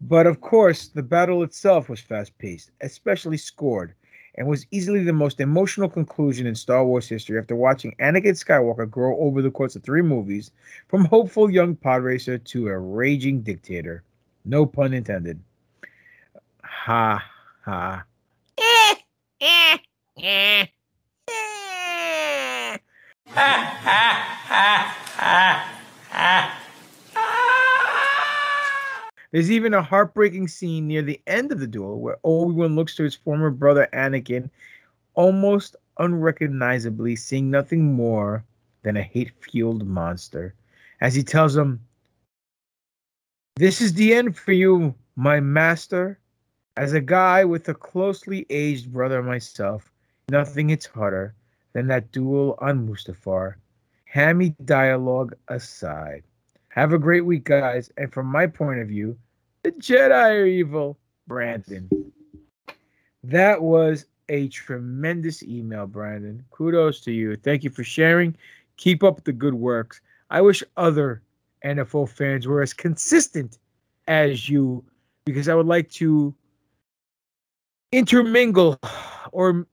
H: But of course, the battle itself was fast paced, especially scored, and was easily the most emotional conclusion in Star Wars history after watching Anakin Skywalker grow over the course of three movies from hopeful young pod racer to a raging dictator. No pun intended. Ha ha. There's even a heartbreaking scene near the end of the duel where Obi-Wan looks to his former brother Anakin, almost unrecognizably, seeing nothing more than a hate-fueled monster, as he tells him, "This is the end for you, my master." As a guy with a closely aged brother myself, nothing hits harder than that duel on Mustafar. Hammy dialogue aside. Have a great week, guys. And from my point of view, The Jedi are evil. Brandon. That was a tremendous email, Brandon. Kudos to you. Thank you for sharing. Keep up the good works. I wish other NFO fans were as consistent as you because I would like to intermingle or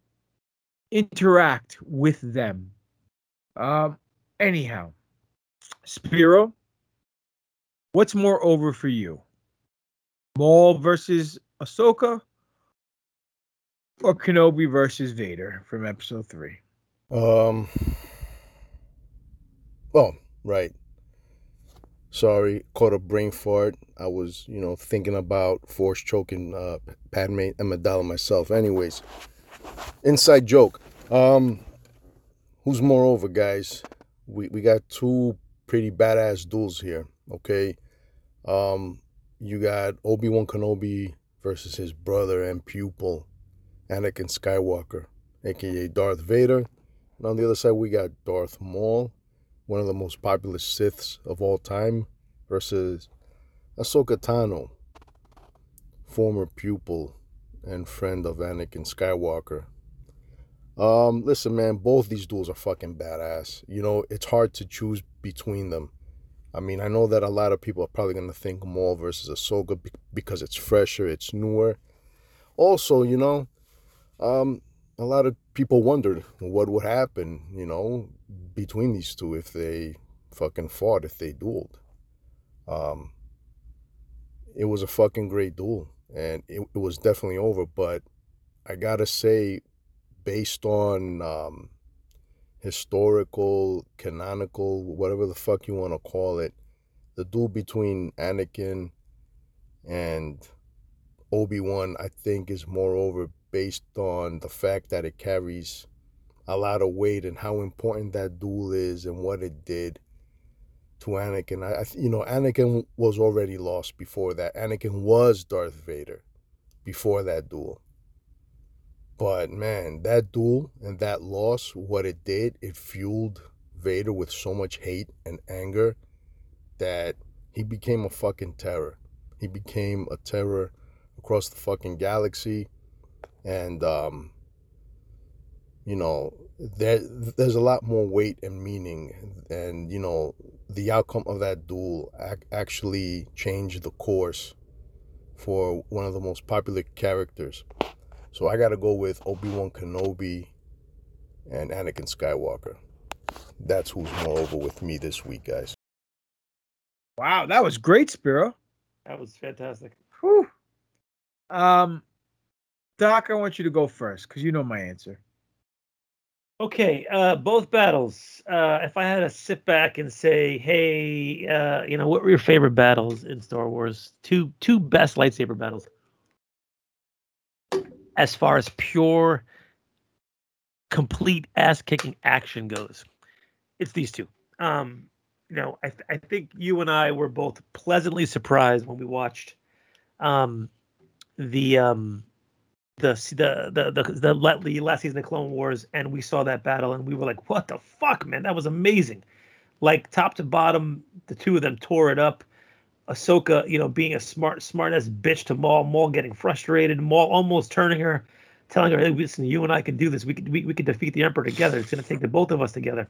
H: interact with them. Um, anyhow, Spiro, what's more over for you? Maul versus Ahsoka or Kenobi versus Vader from episode three?
K: Um. Oh, right. Sorry, caught a brain fart. I was, you know, thinking about force choking uh, Padme Amidala myself. Anyways, inside joke. Um, who's more over, guys? We we got two pretty badass duels here. Okay. Um, you got Obi Wan Kenobi versus his brother and pupil, Anakin Skywalker, aka Darth Vader. And on the other side, we got Darth Maul, one of the most popular Siths of all time, versus Ahsoka Tano, former pupil and friend of Anakin Skywalker. Um, listen, man, both these duels are fucking badass. You know, it's hard to choose between them. I mean, I know that a lot of people are probably going to think Maul versus Ahsoka because it's fresher, it's newer. Also, you know, um, a lot of people wondered what would happen, you know, between these two if they fucking fought, if they dueled. Um, it was a fucking great duel, and it, it was definitely over. But I gotta say, based on um, historical, canonical, whatever the fuck you want to call it, the duel between Anakin and Obi Wan, I think, is moreover based on the fact that it carries a lot of weight and how important that duel is and what it did to Anakin. I, I you know, Anakin was already lost before that. Anakin was Darth Vader before that duel. But man, that duel and that loss, what it did, it fueled Vader with so much hate and anger that he became a fucking terror. He became a terror across the fucking galaxy. And um, you know, there there's a lot more weight and meaning and you know, the outcome of that duel ac- actually changed the course for one of the most popular characters. So I got to go with Obi-Wan Kenobi and Anakin Skywalker. That's who's more over with me this week, guys.
H: Wow, that was great, Spiro.
I: That was fantastic.
H: Whew. Um, Doc, I want you to go first because you know my answer.
I: Okay, uh, both battles. Uh, if I had to sit back and say, "Hey, uh, you know, what were your favorite battles in Star Wars? Two two best lightsaber battles." As far as pure, complete ass kicking action goes, it's these two. Um, you know, I th- I think you and I were both pleasantly surprised when we watched um, the um, the the the the the, la- last season of Clone Wars, and we saw that battle, and we were like, "What the fuck, man? That was amazing!" Like top to bottom, the two of them tore it up. Ahsoka, you know, being a smart smart ass bitch to Maul, Maul getting frustrated, Maul almost turning her, telling her, "Hey, listen, you and I can do this. We could we, we could defeat the Emperor together. It's gonna take the both of us together."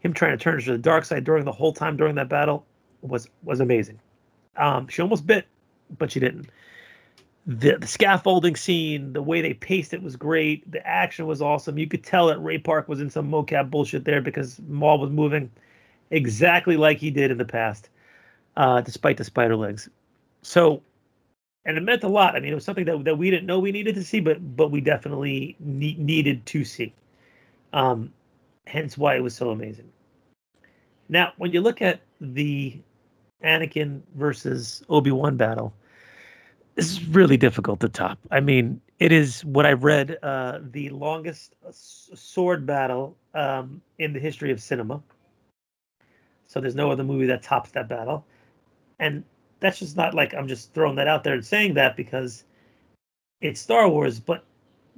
I: Him trying to turn her to the dark side during the whole time during that battle was was amazing. Um, she almost bit, but she didn't the, the scaffolding scene, the way they paced it was great. The action was awesome. You could tell that Ray Park was in some mocap bullshit there because Maul was moving exactly like he did in the past, uh, despite the spider legs. So, and it meant a lot. I mean, it was something that, that we didn't know we needed to see, but but we definitely ne- needed to see. Um, hence why it was so amazing. Now, when you look at the Anakin versus Obi Wan battle, this is really difficult to top. I mean, it is what I've read uh, the longest sword battle um, in the history of cinema. So there's no other movie that tops that battle, and that's just not like I'm just throwing that out there and saying that because it's Star Wars. But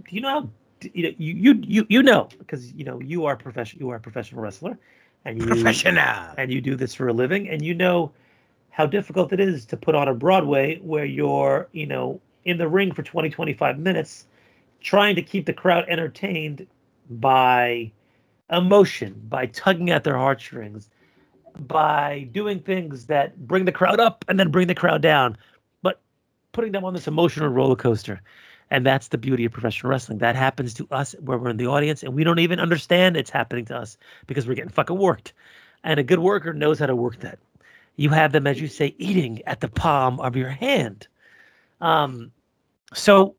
I: do you know how you know, you you you know because you know you are professional you are a professional wrestler, and you
H: Professional.
I: and you do this for a living, and you know how difficult it is to put on a Broadway where you're, you know, in the ring for 20, 25 minutes, trying to keep the crowd entertained by emotion, by tugging at their heartstrings, by doing things that bring the crowd up and then bring the crowd down, but putting them on this emotional roller coaster. And that's the beauty of professional wrestling. That happens to us where we're in the audience and we don't even understand it's happening to us because we're getting fucking worked. And a good worker knows how to work that. You have them, as you say, eating at the palm of your hand. Um, so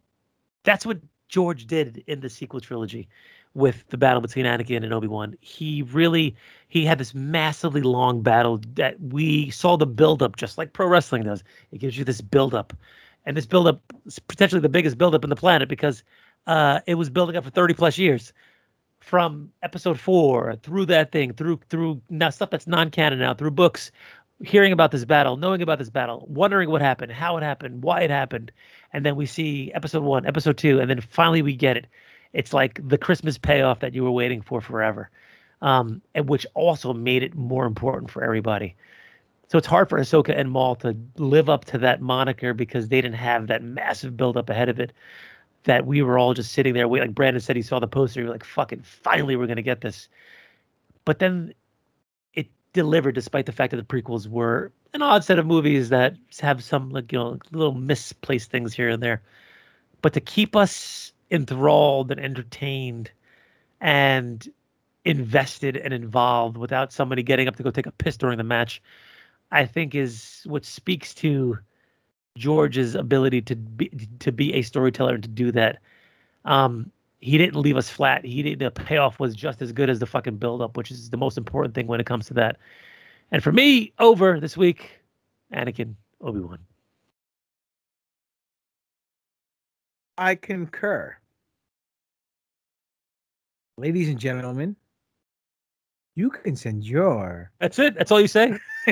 I: that's what George did in the sequel trilogy with the battle between Anakin and Obi Wan. He really he had this massively long battle that we saw the buildup, just like pro wrestling does. It gives you this buildup, and this buildup is potentially the biggest buildup in the planet because uh, it was building up for thirty plus years, from episode four through that thing, through through now stuff that's non canon now, through books, hearing about this battle, knowing about this battle, wondering what happened, how it happened, why it happened, and then we see episode one, episode two, and then finally we get it it's like the Christmas payoff that you were waiting for forever, um, and which also made it more important for everybody. So it's hard for Ahsoka and Maul to live up to that moniker because they didn't have that massive buildup ahead of it. That we were all just sitting there. Waiting like Brandon said, he saw the poster. He was like, "Fucking, finally, we're gonna get this." But then delivered, despite the fact that the prequels were an odd set of movies that have some like you know little misplaced things here and there. But to keep us enthralled and entertained and invested and involved without somebody getting up to go take a piss during the match, I think is what speaks to George's ability to be to be a storyteller and to do that. Um, he didn't leave us flat. He did, the payoff was just as good as the fucking build up, which is the most important thing when it comes to that. And for me, over this week, Anakin Obi Wan.
H: I concur. Ladies and gentlemen, you can send your.
I: That's it. That's all you say.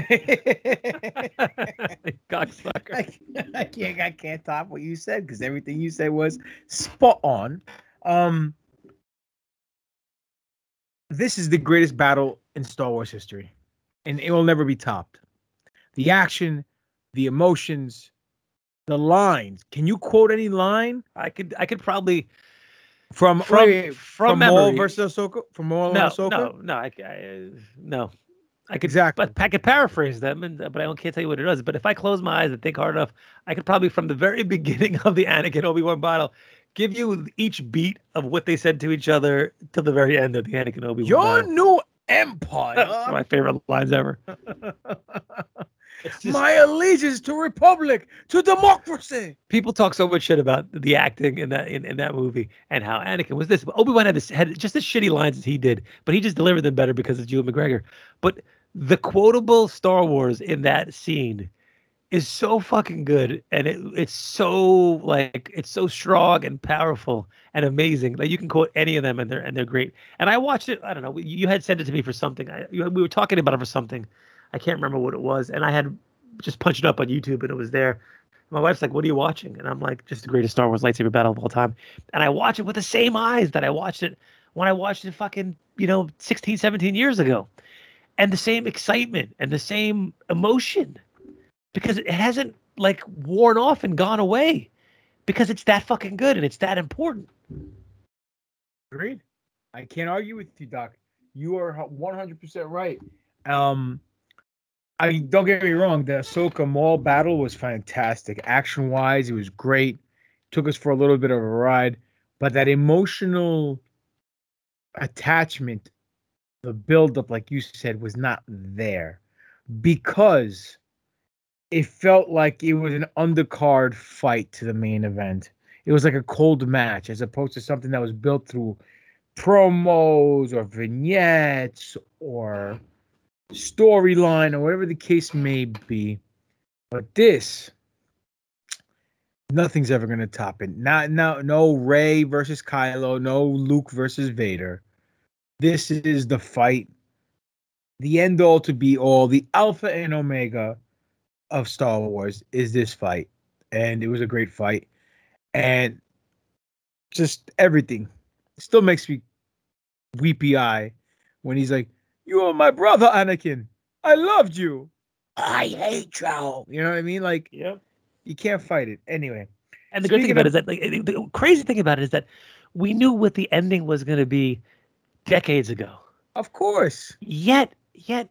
I: Cocksucker.
H: I, I can't. I can't top what you said because everything you said was spot on. Um, this is the greatest battle in Star Wars history, and it will never be topped. The action, the emotions, the lines. Can you quote any line?
I: I could. I could probably
H: from
I: from from,
H: from. Maul versus Ahsoka. From Maul
I: no,
H: and Ahsoka.
I: no, no. I, I no. I could
H: exactly.
I: But I could paraphrase them, and but I can't tell you what it is. But if I close my eyes and think hard enough, I could probably, from the very beginning of the Anakin Obi Wan battle, give you each beat of what they said to each other till the very end of the Anakin Obi Wan.
H: Your new empire.
I: That's my favorite lines ever.
H: Just, my allegiance to republic, to democracy.
I: People talk so much shit about the acting in that in, in that movie and how Anakin was this. But Obi Wan had this had just as shitty lines as he did, but he just delivered them better because of Ewan McGregor. But the quotable Star Wars in that scene is so fucking good, and it it's so like it's so strong and powerful and amazing. Like you can quote any of them, and they're and they're great. And I watched it. I don't know. You had sent it to me for something. I, we were talking about it for something I can't remember what it was, and I had just punched it up on YouTube, and it was there. My wife's like, "What are you watching?" And I'm like, "Just the greatest Star Wars lightsaber battle of all time." And I watch it with the same eyes that I watched it when I watched it fucking, you know, 16, 17 years ago. And the same excitement and the same emotion because it hasn't like worn off and gone away because it's that fucking good and it's that important.
H: Agreed. I can't argue with you, Doc. You are 100% right. Um, I don't get me wrong. The Ahsoka Maul battle was fantastic. Action wise, it was great. Took us for a little bit of a ride, but that emotional attachment, the buildup, like you said, was not there because it felt like it was an undercard fight to the main event. It was like a cold match as opposed to something that was built through promos or vignettes or storyline or whatever the case may be. But this, nothing's ever gonna top it. Not no no Ray versus Kylo, no Luke versus Vader. This is the fight, the end all to be all, the alpha and omega of Star Wars is this fight. And it was a great fight. And just everything. Still makes me weepy eye when he's like, you are my brother, Anakin. I loved you. I hate you. You know what I mean? Like,
I: yep.
H: you can't fight it. Anyway.
I: And the good thing about
H: of-
I: it is that like, the crazy thing about it is that we knew what the ending was going to be decades ago.
H: Of course.
I: Yet, yet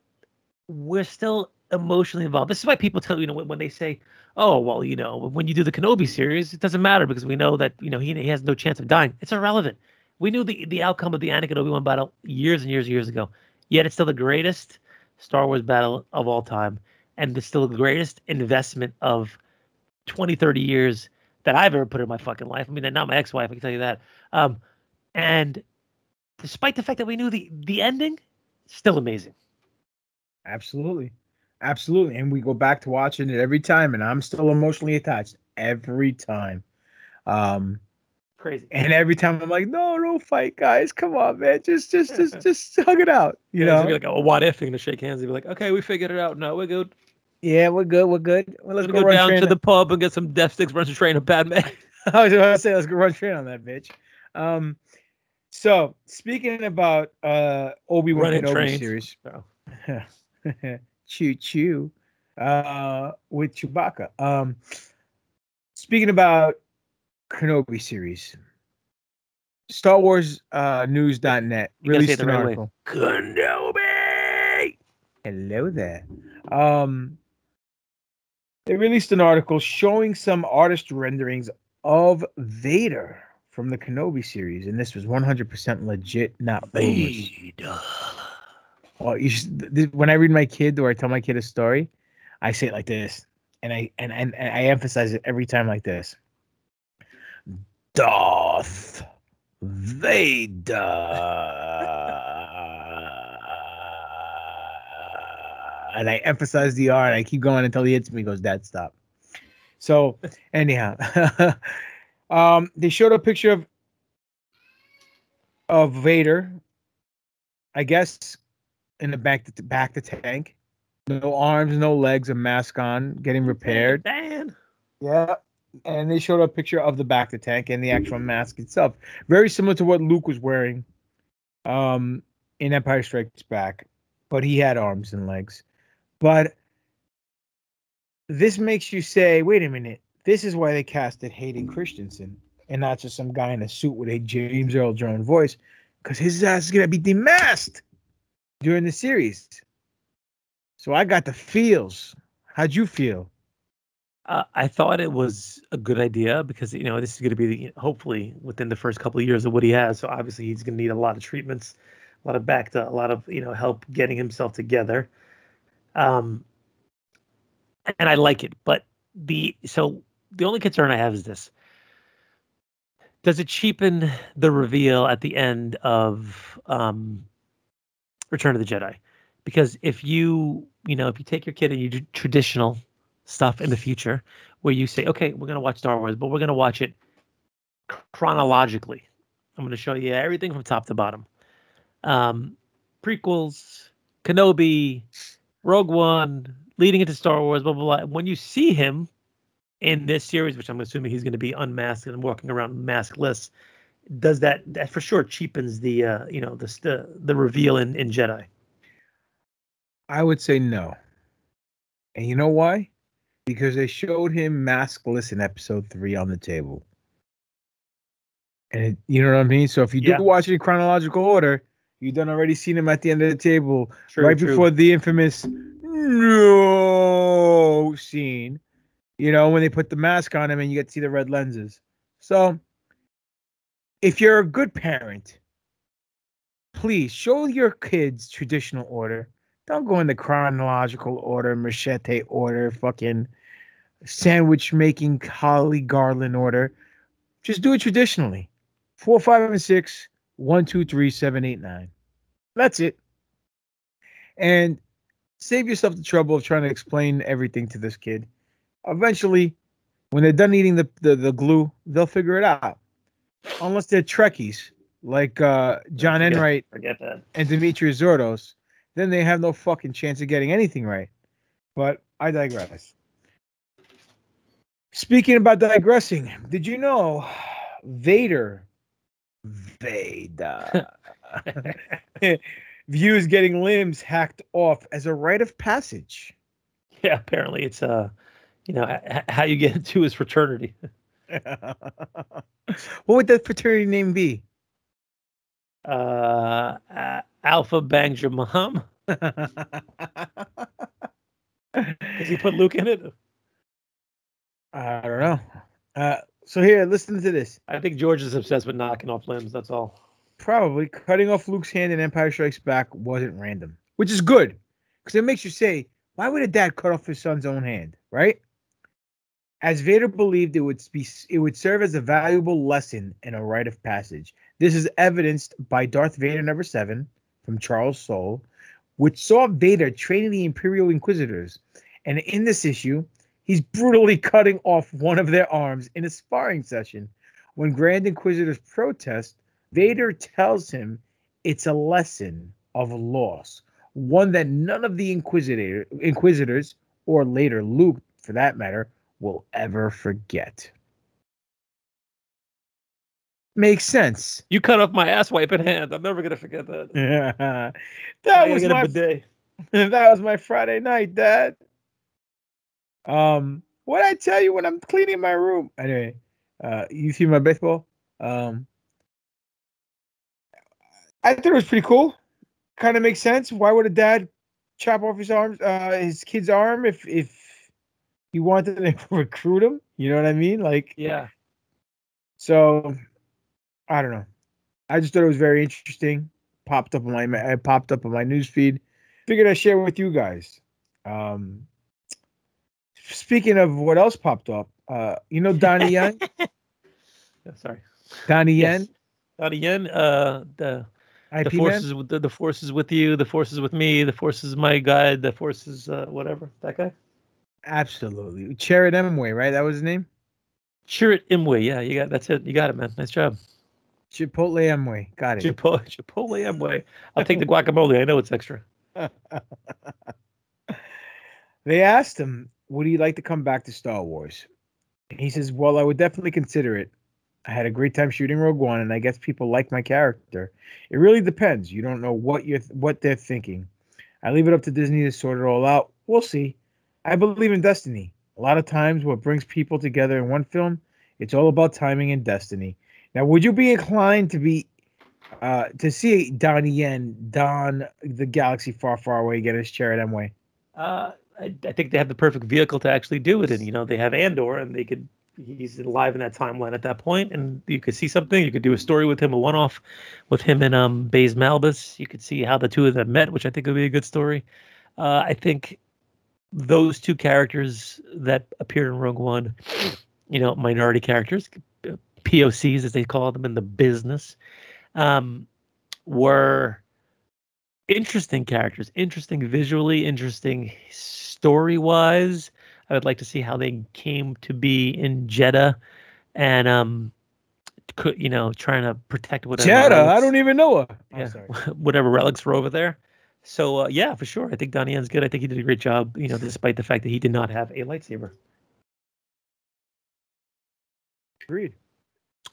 I: we're still emotionally involved. This is why people tell you you know when, when they say, "Oh, well, you know, when you do the Kenobi series, it doesn't matter because we know that you know he, he has no chance of dying." It's irrelevant. We knew the the outcome of the Anakin Obi Wan battle years and years and years ago. Yet it's still the greatest Star Wars battle of all time, and it's still the greatest investment of 20, 30 years that I've ever put in my fucking life. I mean, not my ex-wife, I can tell you that. Um, and despite the fact that we knew the the ending, still amazing.
H: Absolutely. Absolutely. And we go back to watching it every time, and I'm still emotionally attached every time. Um,
I: Crazy.
H: and every time I'm like, no, don't fight, guys. Come on, man. Just just just just hug it out. You
I: Yeah,
H: know?
I: be like, oh, what if? You're gonna shake hands and be like, okay, we figured it out. No, we're good.
H: yeah, we're good. We're good. Well, let's go,
I: go down to the pub and get some death sticks, run some train of Padme.
H: I was about to say, let's go run train on that bitch. Um, so speaking about uh Obi Wan Kenobi
I: trains.
H: series,
I: Oh.
H: choo choo, uh, with Chewbacca. Um, speaking about Kenobi series, Star Wars uh, News.net
I: You gotta say
H: released an
I: right way.
H: article.
I: Kenobi.
H: Hello there. Um, they released an article showing some artist renderings of Vader from the Kenobi series, and this was 100% legit, not rumors. Well, you should, when I read my kid or I tell my kid a story, I say it like this, and I and, and, and I emphasize it every time like this. Darth Vader. And I emphasize the R and I keep going until he hits me. He goes, Dad, stop. So anyhow, um, they showed a picture of of Vader, I guess, in the back the back the tank. No arms, no legs, a mask on, getting repaired.
I: Dan.
H: Yeah. And they showed a picture of the back the tank and the actual mask itself. Very similar to what Luke was wearing um in Empire Strikes Back. But he had arms and legs. But this makes you say, wait a minute, this is why they casted Hayden Christensen and not just some guy in a suit with a James Earl Jones voice, because his ass is gonna be demasked during the series. So I got the feels. How'd you feel?
I: Uh, I thought it was a good idea because you know this is going to be the, hopefully within the first couple of years of what he has. So obviously he's going to need a lot of treatments, a lot of back to a lot of you know help getting himself together. Um, and I like it, but the so the only concern I have is this: does it cheapen the reveal at the end of um, Return of the Jedi? Because if you you know if you take your kid and you do traditional stuff in the future where you say, okay, we're going to watch Star Wars, but we're going to watch it chronologically. I'm going to show you everything from top to bottom. Um, prequels, Kenobi, Rogue One, leading into Star Wars, blah, blah, blah. When you see him in this series, which I'm assuming he's going to be unmasked and walking around maskless, does that, that for sure cheapens the, uh, you know, the, the, the reveal in, in Jedi?
H: I would say no. And you know why? Because they showed him maskless in episode three on the table. And it, you know what I mean? So if you do
I: Yeah.
H: watch it in chronological order, you done already seen him at the end of the table,
I: True,
H: right
I: true.
H: before the infamous no scene. You know, when they put the mask on him and you get to see the red lenses. So if you're a good parent, please show your kids traditional order. Don't go in the chronological order, machete order, fucking sandwich making Holly Garland order. Just do it traditionally. Four, five, and six, one, two, three, seven, eight, nine. That's it. And save yourself the trouble of trying to explain everything to this kid. Eventually, when they're done eating the, the, the glue, they'll figure it out. Unless they're Trekkies, like uh, John
I: Forget-
H: Enright
I: Forget that.
H: and Demetrius Zordos, then they have no fucking chance of getting anything right. But I digress. Speaking about digressing, did you know Vader Vader views getting limbs hacked off as a rite of passage?
I: Yeah, apparently it's uh, you know, how you get into his fraternity.
H: what would that fraternity name be?
I: Uh, uh Alpha Bang Jamam. Does he put Luke in it?
H: I don't know. Uh, so here, listen to this.
I: I think George is obsessed with knocking off limbs. That's all.
H: Probably cutting off Luke's hand in Empire Strikes Back wasn't random, which is good because it makes you say, why would a dad cut off his son's own hand, right? As Vader believed it would be, it would serve as a valuable lesson and a rite of passage. This is evidenced by Darth Vader number seven from Charles Soule, which saw Vader training the Imperial Inquisitors. And in this issue, he's brutally cutting off one of their arms in a sparring session. When Grand Inquisitors protest, Vader tells him it's a lesson of loss, one that none of the Inquisitor, Inquisitors, or later Luke for that matter, will ever forget. Makes sense.
I: You cut off my ass wiping hand. I'm never gonna forget that.
H: Yeah, that was my
I: day.
H: that was my Friday night, Dad. Um, what I tell you when I'm cleaning my room? Anyway, uh, you see my baseball? Um, I thought it was pretty cool. Kind of makes sense. Why would a dad chop off his arms, uh, his kid's arm if if he wanted to recruit him? You know what I mean? Like,
I: yeah.
H: So, I don't know. I just thought it was very interesting. Popped up on my, I popped up on my news feed. Figured I'd share with you guys. Um, speaking of what else popped up, uh, you know Donnie Yen?
I: yeah, sorry.
H: Donnie Yen?
I: Yes. Donnie Yen, uh, the
H: IP
I: the forces with the, the forces with you, the forces with me, the forces my guide, the forces uh, whatever. That guy.
H: Absolutely. Charit Emway, right? That was his name?
I: Chirrut Imwe. Yeah, you got that's it. You got it, man. Nice job.
H: Chipotle Emway. Got it.
I: Chipotle, Chipotle. I'll take the guacamole. I know it's extra.
H: they asked him, would he like to come back to Star Wars? He says, Well, I would definitely consider it. I had a great time shooting Rogue One, and I guess people like my character. It really depends. You don't know what you're what they're thinking. I leave it up to Disney to sort it all out. We'll see. I believe in destiny. A lot of times, what brings people together in one film, it's all about timing and destiny. Now, would you be inclined to be uh, to see Donnie Yen don the galaxy far, far away get his Chirrut Imwe?
I: Uh, I, I think they have the perfect vehicle to actually do it, and you know they have Andor, and they could he's alive in that timeline at that point, and you could see something. You could do a story with him, a one-off with him and um Baze Malbus. You could see how the two of them met, which I think would be a good story. Uh, I think those two characters that appeared in Rogue One, you know, minority characters, POCs as they call them in the business, um, were interesting characters, interesting visually, interesting story wise. I would like to see how they came to be in Jedha and um could you know trying to protect whatever
H: Jedha,
I: relics,
H: I don't even know her.
I: yeah, whatever relics were over there. So uh, yeah, for sure. I think Donnie Yen's good. I think he did a great job, you know, despite the fact that he did not have a lightsaber.
H: Agreed.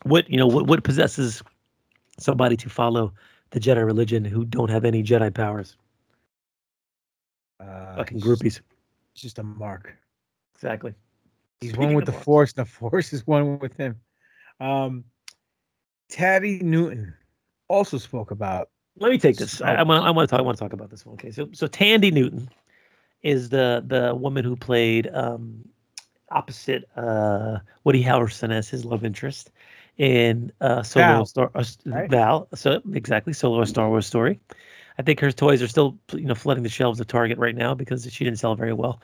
I: What you know, what what possesses somebody to follow the Jedi religion who don't have any Jedi powers?
H: Uh,
I: Fucking groupies.
H: It's just a mark.
I: Exactly.
H: He's
I: Speaking
H: one with the
I: marks.
H: Force, and the Force is one with him. Um, Thandie Newton also spoke about.
I: Let me take this. I, I want. I want to talk. I want to talk about this one. Okay. So, so Thandie Newton is the the woman who played um, opposite uh, Woody Harrelson as his love interest in uh, Solo
H: Val,
I: Star uh,
H: right?
I: Val. So exactly, Solo a Star Wars story. I think her toys are still you know flooding the shelves of Target right now because she didn't sell very well.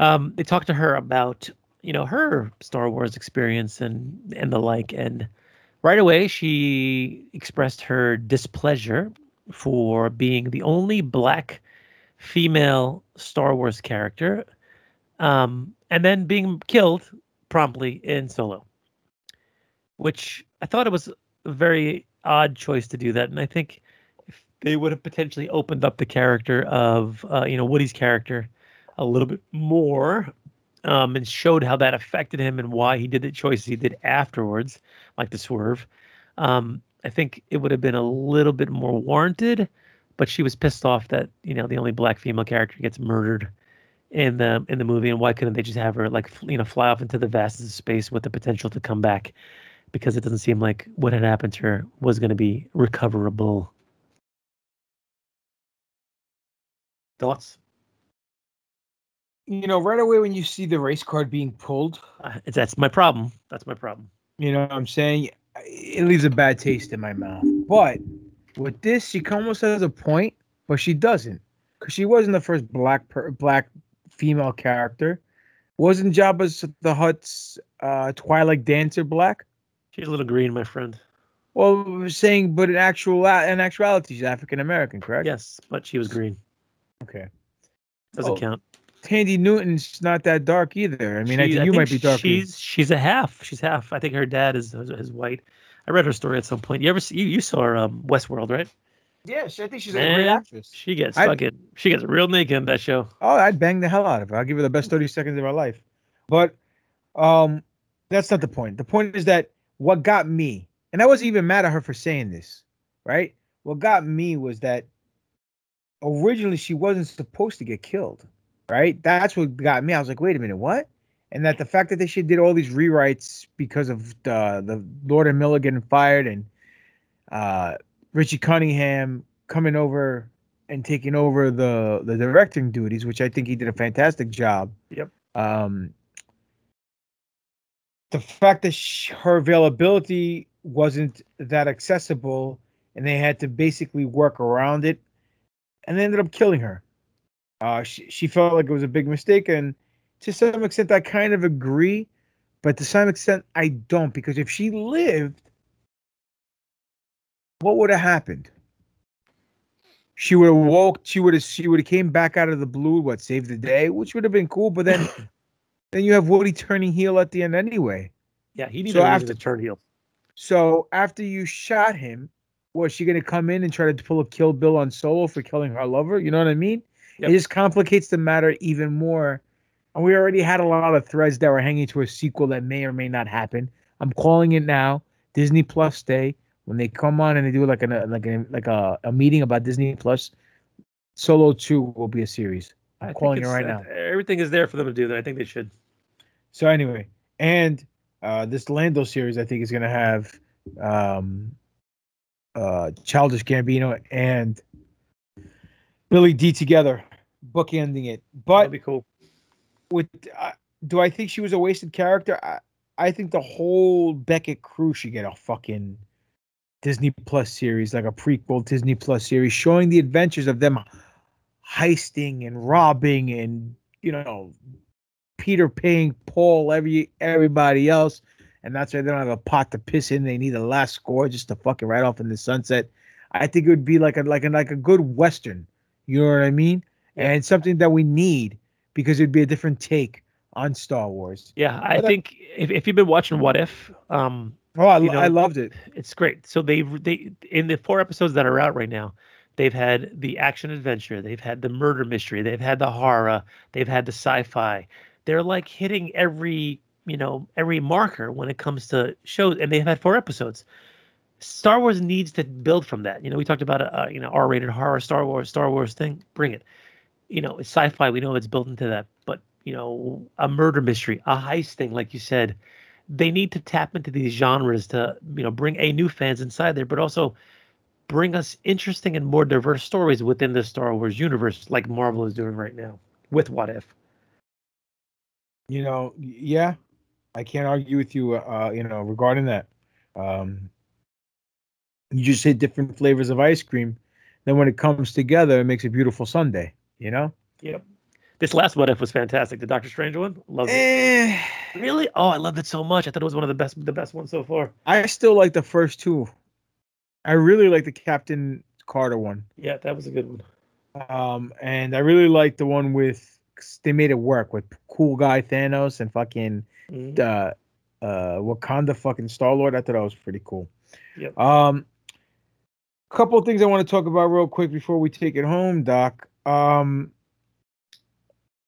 I: Um, they talked to her about you know her Star Wars experience and and the like, and right away she expressed her displeasure for being the only black female Star Wars character, um, and then being killed promptly in Solo, which I thought it was a very odd choice to do that, and I think if they would have potentially opened up the character of uh, you know Woody's character a little bit more um, and showed how that affected him and why he did the choices he did afterwards, like the swerve. Um, I think it would have been a little bit more warranted, but she was pissed off that you know the only black female character gets murdered in the in the movie, and why couldn't they just have her like you know fly off into the vastness of space with the potential to come back? Because it doesn't seem like what had happened to her was going to be recoverable. Thoughts?
H: You know, right away when you see the race card being pulled,
I: uh, that's my problem. That's my problem.
H: You know what I'm saying? It leaves a bad taste in my mouth. But with this, she almost has a point, but she doesn't, because she wasn't the first black per, black female character. Wasn't Jabba's the Hutt's uh, Twi'lek Dancer black?
I: She's a little green, my friend.
H: Well, we saying, but in actual in actuality, she's African American, correct?
I: Yes, but she was green.
H: Okay,
I: doesn't
H: oh,
I: count.
H: Thandie Newton's not that dark either. I mean, she, I think
I: I
H: you
I: think
H: might be dark.
I: She's she's a half. She's half. I think her dad is is white. I read her story at some point. You ever see you, you saw um, Westworld, right?
H: Yes, I think she's
I: Man,
H: a great actress.
I: She gets
H: I'd-
I: fucking she gets real naked in that show.
H: Oh, I'd bang the hell out of her. I'll give her the best 30 seconds of my life. But um that's not the point. The point is that what got me, and I wasn't even mad at her for saying this, right? What got me was that originally she wasn't supposed to get killed, right? That's what got me. I was like, wait a minute, what? And that the fact that they should did all these rewrites because of the the Lord and Miller getting fired and uh Richie Cunningham coming over and taking over the the directing duties, which I think he did a fantastic job.
I: Yep.
H: Um, the fact that sh her availability wasn't that accessible, and they had to basically work around it, and they ended up killing her. Uh, she she felt like it was a big mistake, and to some extent, I kind of agree, but to some extent, I don't because if she lived, what would have happened? She would have woke. She would have. She would have came back out of the blue. What saved the day, which would have been cool. But then, then you have Woody turning heel at the end anyway.
I: Yeah, he needed
H: So after-
I: to turn heel.
H: So after you shot him, was she gonna come in and try to pull a Kill Bill on Solo for killing her lover? You know what I mean?
I: Yep.
H: It just complicates the matter even more. And we already had a lot of threads that were hanging to a sequel that may or may not happen. I'm calling it now. Disney Plus Day when they come on and they do like a like a like a, a meeting about Disney Plus. Solo Two will be a series. I'm
I: I
H: calling it right
I: uh,
H: now.
I: Everything is there for them to do that. I think they should.
H: So anyway, and uh, this Lando series, I think, is gonna have um, uh, Childish Gambino and Billy Dee together, bookending it. But
I: That'd be cool.
H: with uh, do I think she was a wasted character? I, I think the whole Beckett crew should get a fucking Disney Plus series, like a prequel Disney Plus series, showing the adventures of them heisting and robbing and you know Peter paying Paul every everybody else, and that's why they don't have a pot to piss in. They need a last score just to fucking right off in the sunset. I think it would be like a like a like a good western. You know what I mean? And something that we need because it'd be a different take on Star Wars.
I: Yeah, I
H: But,
I: think if, if you've been watching What If, um,
H: Oh, I,
I: you
H: I loved it.
I: It's great. So they've they in the four episodes that are out right now, they've had the action adventure, they've had the murder mystery, they've had the horror, they've had the sci-fi. They're like hitting every you know every marker when it comes to shows, and they've had four episodes. Star Wars needs to build from that. You know, we talked about a, a you know R-rated horror Star Wars Star Wars thing. Bring it. You know, it's sci-fi. We know it's built into that, but you know, a murder mystery, a heist thing, like you said, they need to tap into these genres to you know bring a new fans inside there, but also bring us interesting and more diverse stories within the Star Wars universe, like Marvel is doing right now with What If.
H: You know, yeah, I can't argue with you. Uh, you know, regarding that, um, you just hit different flavors of ice cream. Then when it comes together, it makes a beautiful sundae. You know.
I: Yep. This last What If was fantastic. The Doctor Strange one, love it.
H: Eh.
I: Really? Oh, I loved it so much. I thought it was one of the best, the best ones so far.
H: I still like the first two. I really like the Captain Carter one.
I: Yeah, that was a good one.
H: Um, and I really like the one with they made it work with cool guy Thanos and fucking
I: Mhm.
H: uh uh Wakanda fucking Star Lord. I thought that was pretty cool.
I: Yep.
H: Um couple of things I want to talk about real quick before we take it home, Doc. Um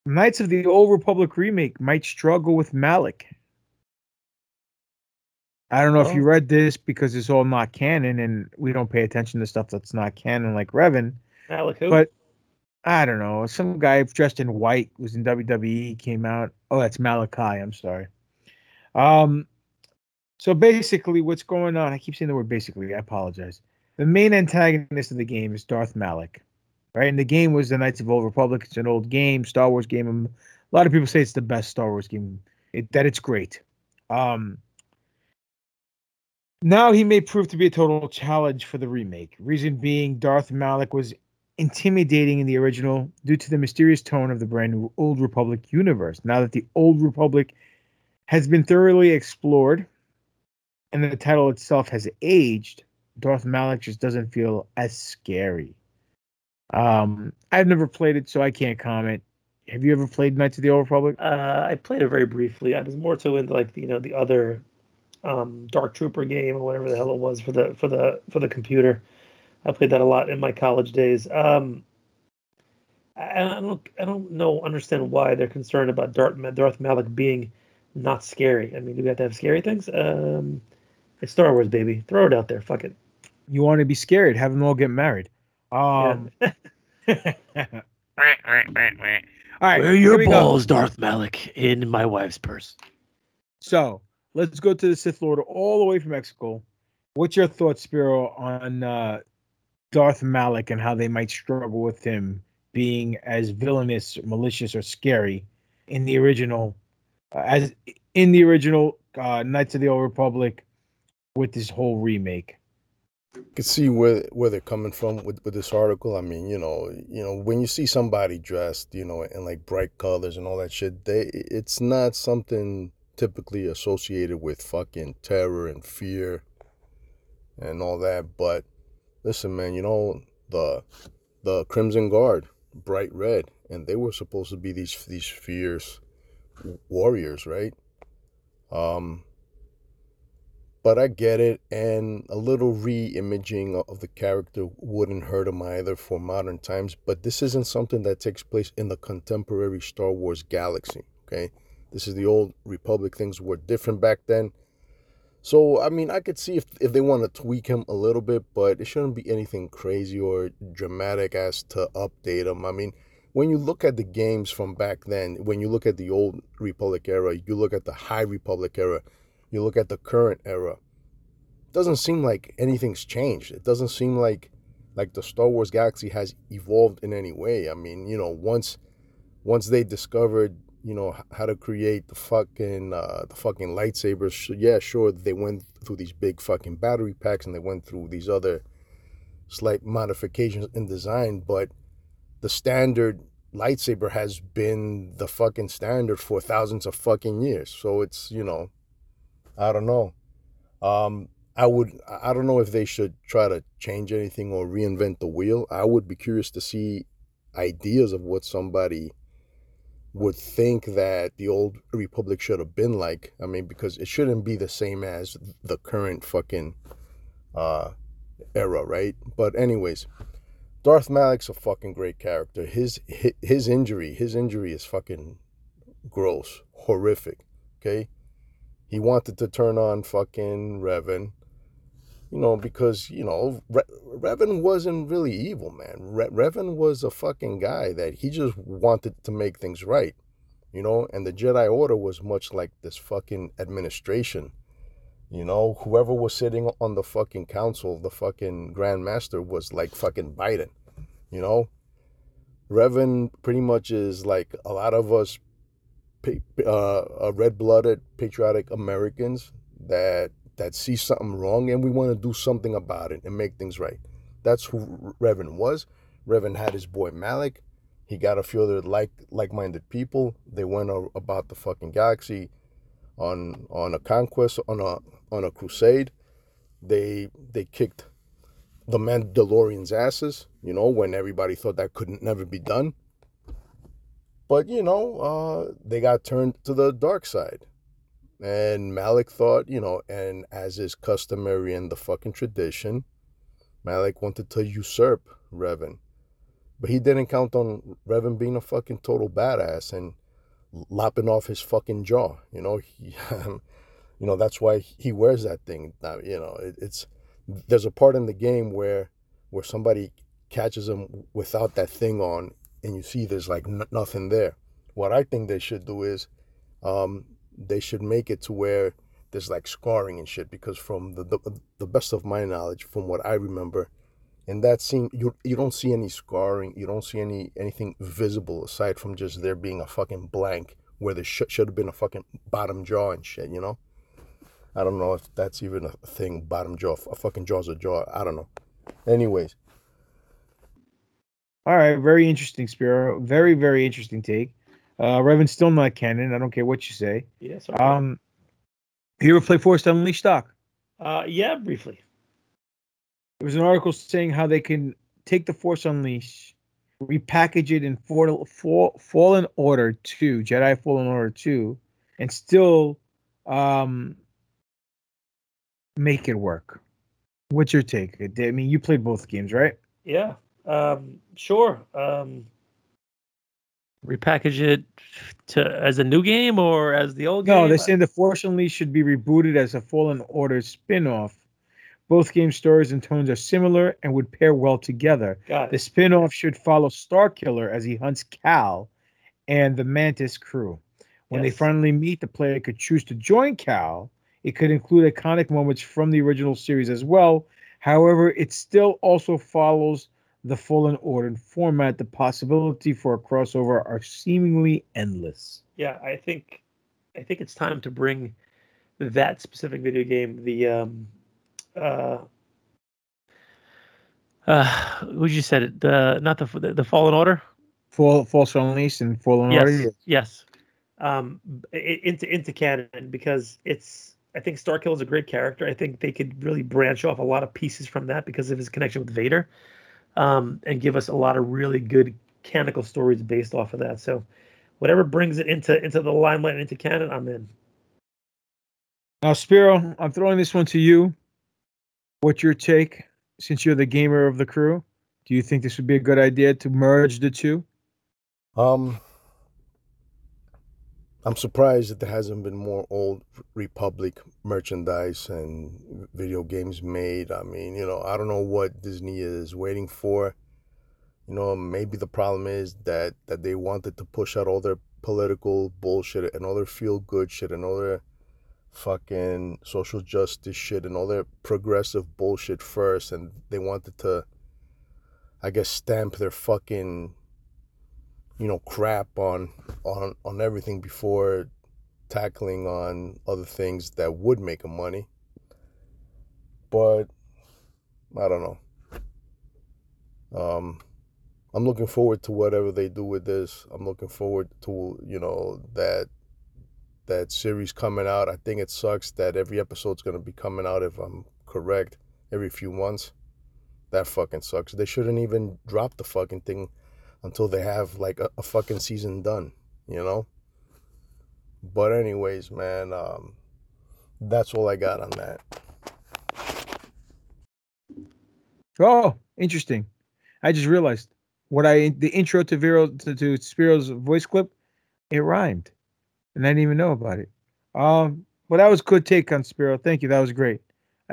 H: Knights of the Old Republic remake might struggle with Malak. I don't know if you
I: Oh.
H: read this because it's all not canon and we don't pay attention to stuff that's not canon like Revan.
I: Alec who?
H: But I don't know. Some guy dressed in white was in WWE came out. Oh, that's Malachi. I'm sorry. Um, so basically, what's going on? I keep saying the word basically. I apologize. The main antagonist of the game is Darth Malak, right? And the game was the Knights of Old Republic. It's an old game, Star Wars game. Um, A lot of people say it's the best Star Wars game. It, that it's great. Um, now he may prove to be a total challenge for the remake. Reason being, Darth Malak was intimidating in the original due to the mysterious tone of the brand new Old Republic universe. Now that the Old Republic has been thoroughly explored and the title itself has aged, Darth Malak just doesn't feel as scary. Um, I've never played it, so I can't comment. Have you ever played Knights of the Old Republic?
I: Uh, I played it very briefly. I was more so into like you know the other um, Dark Trooper game or whatever the hell it was for the for the for the computer. I played that a lot in my college days. Um, I, I don't I don't know understand why they're concerned about Darth Darth Malak being not scary. I mean, do we have to have scary things? Um, it's Star Wars, baby. Throw it out there. Fuck it.
H: You want to be scared? Have them all get married. Um, all right,
I: Where are your
H: we go.
I: balls, Darth Malak? In my wife's purse.
H: So let's go to the Sith Lord all the way from Mexico. What's your thoughts, Spiro, on uh, Darth Malak and how they might struggle with him being as villainous, malicious, or scary in the original, uh, as in the original uh, Knights of the Old Republic with this whole remake?
K: Could see where where they're coming from with, with this article. I mean, you know, you know, when you see somebody dressed, you know, in like bright colors and all that shit, they it's not something typically associated with fucking terror and fear and all that. But listen, man, you know, the the Crimson Guard, bright red, and they were supposed to be these these fierce warriors, right? Um but I get it, and a little re-imaging of the character wouldn't hurt him either for modern times. But this isn't something that takes place in the contemporary Star Wars galaxy. Okay, this is the old Republic. Things were different back then. So I mean, I could see if if they want to tweak him a little bit, but it shouldn't be anything crazy or dramatic as to update him. I mean, when you look at the games from back then, when you look at the old Republic era, you look at the High Republic era you look at the current era it doesn't seem like anything's changed. It doesn't seem like like the star wars galaxy has evolved in any way. I mean you know once once they discovered you know how to create the fucking uh the fucking lightsabers yeah sure they went through these big fucking battery packs and they went through these other slight modifications in design but the standard lightsaber has been the fucking standard for thousands of fucking years. So it's you know I don't know. Um, I would. I don't know if they should try to change anything or reinvent the wheel. I would be curious to see ideas of what somebody would think that the old republic should have been like. I mean, because it shouldn't be the same as the current fucking uh, era, right? But anyways, Darth Malak's a fucking great character. His his injury, his injury is fucking gross, horrific. Okay, he wanted to turn on fucking Revan, you know, because, you know, Re- Revan wasn't really evil, man. Re- Revan was a fucking guy that he just wanted to make things right, you know, and the Jedi Order was much like this fucking administration. You know, whoever was sitting on the fucking council, the fucking Grand Master was like fucking Biden, you know? Revan pretty much is like a lot of us uh, red-blooded patriotic Americans that that see something wrong and we want to do something about it and make things right. That's who Revan was. Revan had his boy Malak. He got a few other like like-minded people. They went about the fucking galaxy on on a conquest on a on a crusade. They they kicked the Mandalorians' asses. You know when everybody thought that couldn't never be done. But, you know, uh, they got turned to the dark side. And Malak thought, you know, and as is customary in the fucking tradition, Malak wanted to usurp Revan. But he didn't count on Revan being a fucking total badass and lopping off his fucking jaw. You know, he, you know that's why he wears that thing. You know, it, it's there's a part in the game where where somebody catches him without that thing on and you see there's like n- nothing there. What I think they should do is, um, they should make it to where there's like scarring and shit. Because from the the, the best of my knowledge, from what I remember, in that scene, you you don't see any scarring. You don't see any anything visible aside from just there being a fucking blank where there sh- should have been a fucking bottom jaw and shit. You know. I don't know if that's even a thing. Bottom jaw, a fucking jaw's a jaw. I don't know. Anyways,
H: All right, very interesting, Spiro. Very, very interesting take. Uh, Revan's still not canon. I don't care what you say.
I: Yes.
H: Um, you ever play Force Unleashed, Doc?
I: Uh, yeah, briefly.
H: There was an article saying how they can take the Force Unleashed, repackage it in For, For, Fallen Order 2, Jedi Fallen Order 2, and still um, make it work. What's your take? I mean, you played both games, right?
I: Yeah. Um, sure. Um, repackage it to as a new game or as the old
H: No,
I: game?
H: No, they're saying the Force Unleashed should be rebooted as a Fallen Order spin-off. Both game stories and tones are similar and would pair well together.
I: Got it.
H: The spin-off should follow Starkiller as he hunts Cal and the Mantis crew. When they finally meet, the player could choose to join Cal. It could include iconic moments from the original series as well. However, it still also follows the Fallen Order format. The possibility for a crossover are seemingly endless.
I: yeah, I think I think it's time to bring that specific video game, the um uh uh who you said it, the not the the, the Fallen Order?
H: Fall, False Unleashed and Fallen
I: yes,
H: Order.
I: yes. Um, into into canon because it's. I think Starkill is a great character. I think they could really branch off a lot of pieces from that because of his connection with Vader, um, and give us a lot of really good canonical stories based off of that. So, whatever brings it into into the limelight and into canon, I'm in.
H: Now, Spiro, I'm throwing this one to you. What's your take? Since you're the gamer of the crew, do you think this would be a good idea to merge the two?
K: Um, I'm surprised that there hasn't been more old Republic merchandise and video games made. I mean, you know, I don't know what Disney is waiting for. You know, maybe the problem is that that they wanted to push out all their political bullshit and all their feel good shit and all their fucking social justice shit and all their progressive bullshit first and they wanted to I guess stamp their fucking you know crap on on on everything before tackling on other things that would make them money. But i don't know. Um i'm looking forward to whatever they do with this. I'm looking forward to you know that that series coming out. I think it sucks that every episode's going to be coming out if i'm correct every few months. That fucking sucks. They shouldn't even drop the fucking thing until they have like a, a fucking season done, you know? But anyways, man, um that's all I got on that.
H: Oh, interesting. I just realized what I the intro to Vero to, to Spiro's voice clip, it rhymed, and I didn't even know about it. Um, but that was good take on Spiro. Thank you. That was great.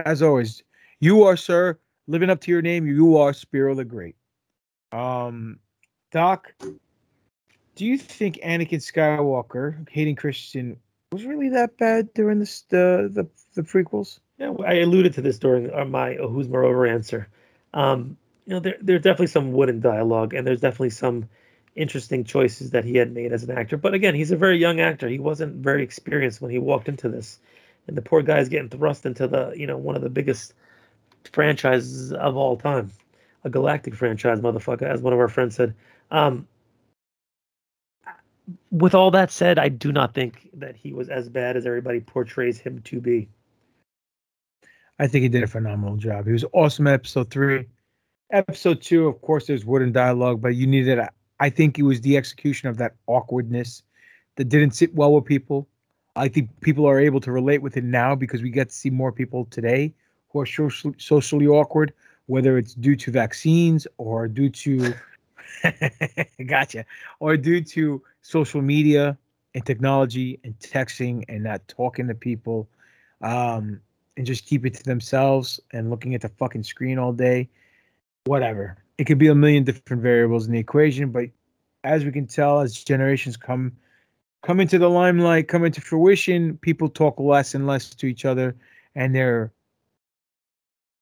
H: As always, you are sir living up to your name. You are Spiro the Great. Um, Doc, do you think Anakin Skywalker Hayden Christensen was really that bad during the the, the prequels?
I: Yeah, I alluded to this during uh, my uh, "Who's Moreover" answer. Um, you know, there, there's definitely some wooden dialogue, and there's definitely some interesting choices that he had made as an actor. But again, he's a very young actor. He wasn't very experienced when he walked into this, and the poor guy's getting thrust into the you know one of the biggest franchises of all time, a galactic franchise, motherfucker, as one of our friends said. Um, with all that said, I do not think that he was as bad as everybody portrays him to be.
H: I think he did a phenomenal job. He was awesome at episode three. Episode two, of course, there's wooden dialogue, but you needed. A, I think it was the execution of that awkwardness that didn't sit well with people. I think people are able to relate with it now because we get to see more people today who are socially, socially awkward, whether it's due to vaccines or due to, gotcha, or due to social media and technology and texting and not talking to people. Um, and just keep it to themselves and looking at the fucking screen all day. Whatever. It could be a million different variables in the equation, but as we can tell, as generations come come into the limelight, come into fruition, people talk less and less to each other, and they're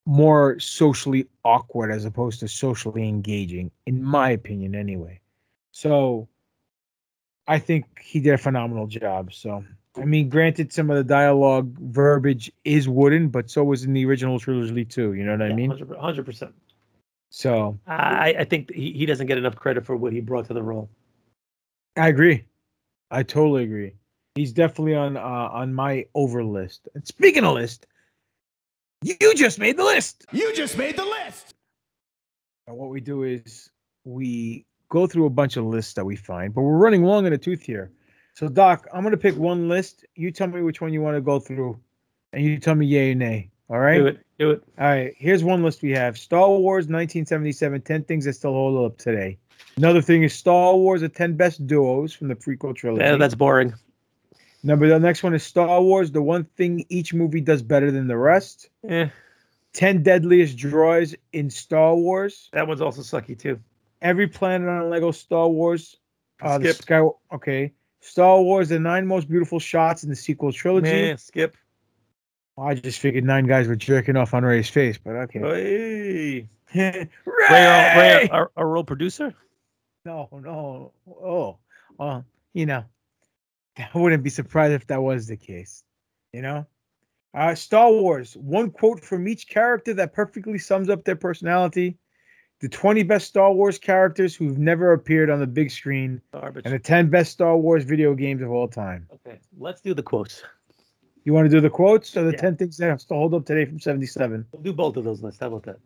H: more socially awkward as opposed to socially engaging, in my opinion, anyway. So I think he did a phenomenal job. So I mean, granted, some of the dialogue verbiage is wooden, but so was in the original trilogy too. You know what I mean?
I: Hundred percent.
H: So
I: I, I think he, he doesn't get enough credit for what he brought to the role.
H: I agree. I totally agree. He's definitely on uh, on my over list. And speaking of list, you just made the list.
C: You just made the list.
H: And what we do is we go through a bunch of lists that we find, but we're running long in the tooth here. So Doc, I'm gonna pick one list. You tell me which one you want to go through, and you tell me yay or nay. All right.
I: Do it. Do it.
H: All right. Here's one list we have: Star Wars 1977, 10 things that still hold up today. Another thing is Star Wars: the 10 best duos from the prequel trilogy.
I: Yeah, that's boring.
H: Number the next one is Star Wars: the one thing each movie does better than the rest.
I: Yeah.
H: 10 deadliest droids in Star Wars.
I: That one's also sucky too.
H: Every planet on Lego Star Wars. Uh, the
I: Skip.
H: Sky, okay. Star Wars: the nine most beautiful shots in the sequel trilogy.
I: Yeah, skip.
H: I just figured nine guys were jerking off on Ray's face, but okay.
I: Hey.
H: Ray!
I: Ray, our, Ray our, our role producer.
H: No, no. Oh, well, you know, I wouldn't be surprised if that was the case. You know, uh, Star Wars. One quote from each character that perfectly sums up their personality. The 20 best Star Wars characters who've never appeared on the big screen,
I: Garbage.
H: and the 10 best Star Wars video games of all time.
I: Okay, let's do the quotes.
H: You want to do the quotes or the
I: Yeah.
H: 10 things that have to hold up today from 77?
I: We'll do both of those lists. How about that?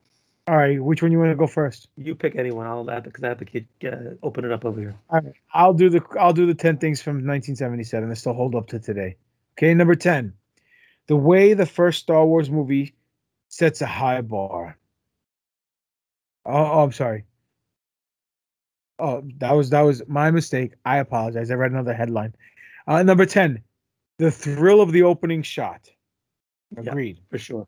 H: All right, which one you want to go first?
I: You pick anyone. I'll to because I have to keep, uh, open it up over here.
H: All right, I'll do the I'll do the 10 things from 1977 that still hold up to today. Okay, number 10. The way the first Star Wars movie sets a high bar. Oh, oh, I'm sorry. Oh, that was that was my mistake. I apologize. I read another headline. Uh, number 10. The thrill of the opening shot.
I: Yeah.
H: Agreed.
I: For sure.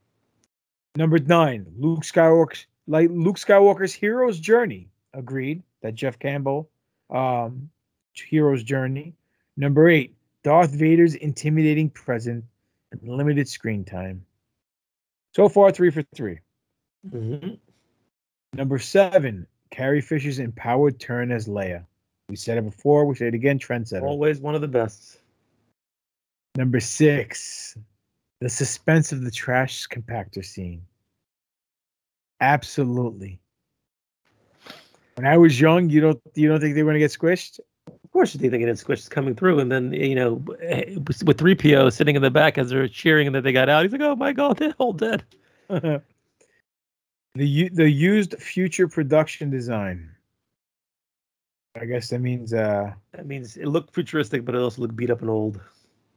H: Number nine, Luke Skywalker's like Luke Skywalker's hero's journey. Agreed. That Jeff Campbell, um, hero's journey. Number eight, Darth Vader's intimidating presence and limited screen time. So far, three for 3
I: Mm-hmm.
H: Number seven, Carrie Fisher's empowered turn as Leia. We said it before. We say it again. Trendsetter.
I: Always one of the best.
H: Number six, the suspense of the trash compactor scene. Absolutely. When I was young, you don't you don't think they were gonna get squished?
I: Of course, you think they're getting squished coming through, and then you know, with three PO sitting in the back as they're cheering and that they got out, he's like, "Oh my god, they're all dead."
H: the the used future production design. I guess that means uh
I: That means it looked futuristic, but it also looked beat up and old.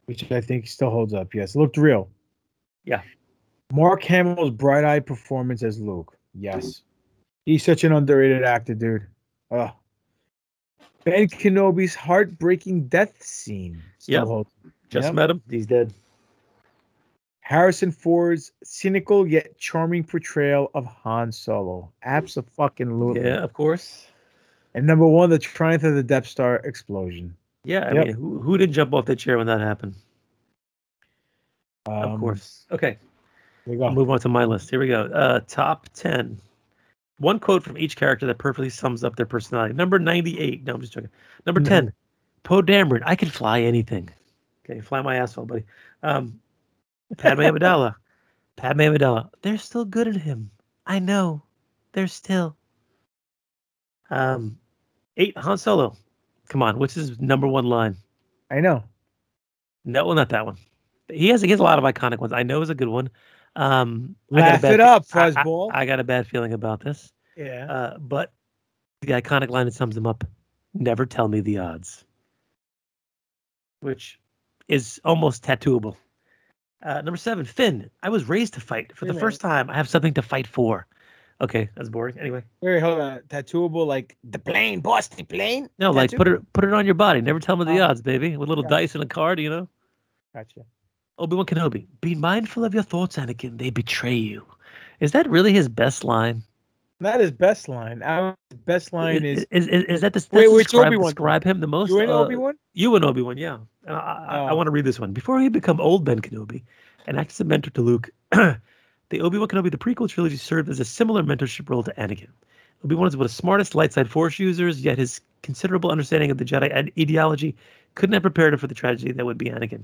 H: Which I think still holds up. Yes, it looked real.
I: Yeah.
H: Mark Hamill's bright-eyed performance as Luke. Yes. He's such an underrated actor, dude. Ugh. Ben Kenobi's heartbreaking death scene. Still
I: Yep. Just
H: Yep.
I: met him. He's dead.
H: Harrison Ford's cynical yet charming portrayal of Han Solo. Absolutely.
I: Yeah, of course.
H: And number one, the triumph of the Death Star explosion.
I: Yeah, I
H: Yep.
I: mean, who who didn't jump off the chair when that happened? of
H: Um,
I: course. Okay,
H: There go.
I: I'll move on to my list. Here we go. Uh, top ten. One quote from each character that perfectly sums up their personality. Number ninety-eight. No, I'm just joking. Number ten. Poe Dameron. I can fly anything. Okay, fly my asshole, buddy. Um, Padme Amidala. Padme Amidala. There's still good in him. I know. They're still. Um, eight. Han Solo. Come on. What's his number one line?
H: I know.
I: No, well, not that one. He has, he has a lot of iconic ones. I know is a good one. Um, I got a
H: Laugh
I: bad
H: it up,
I: I- I- I, got a bad feeling about this.
H: Yeah.
I: Uh, but the iconic line that sums him up: "Never tell me the odds," which is almost tattooable. Uh, number seven, Finn. I was raised to fight. For the first time, I have something to fight for. Okay, that's boring. Anyway,
H: Wait, hold on. Tattooable like the plane, boss, the plane.
I: no, like put it put it on your body. Never tell me the
H: Oh.
I: odds, baby. With a little
H: Yeah.
I: dice and a card, you know.
H: Gotcha.
I: Obi Wan Kenobi. Be mindful of your thoughts, Anakin. They betray you. Is that really his best line?
H: Not his best line. Our best line is
I: is is, is that the
H: Wait, which
I: describe,
H: Obi-Wan?
I: describe him the most?
H: You and
I: Uh,
H: Obi-Wan?
I: You and Obi Wan, yeah. Uh, I, I, I
H: Oh.
I: want to read this one before he become old Ben Kenobi and acts as a mentor to Luke. the Obi Wan Kenobi, the prequel trilogy, served as a similar mentorship role to Anakin. Obi Wan is one of the smartest light side Force users, yet his considerable understanding of the Jedi ide- ideology couldn't have prepared him for the tragedy that would be Anakin.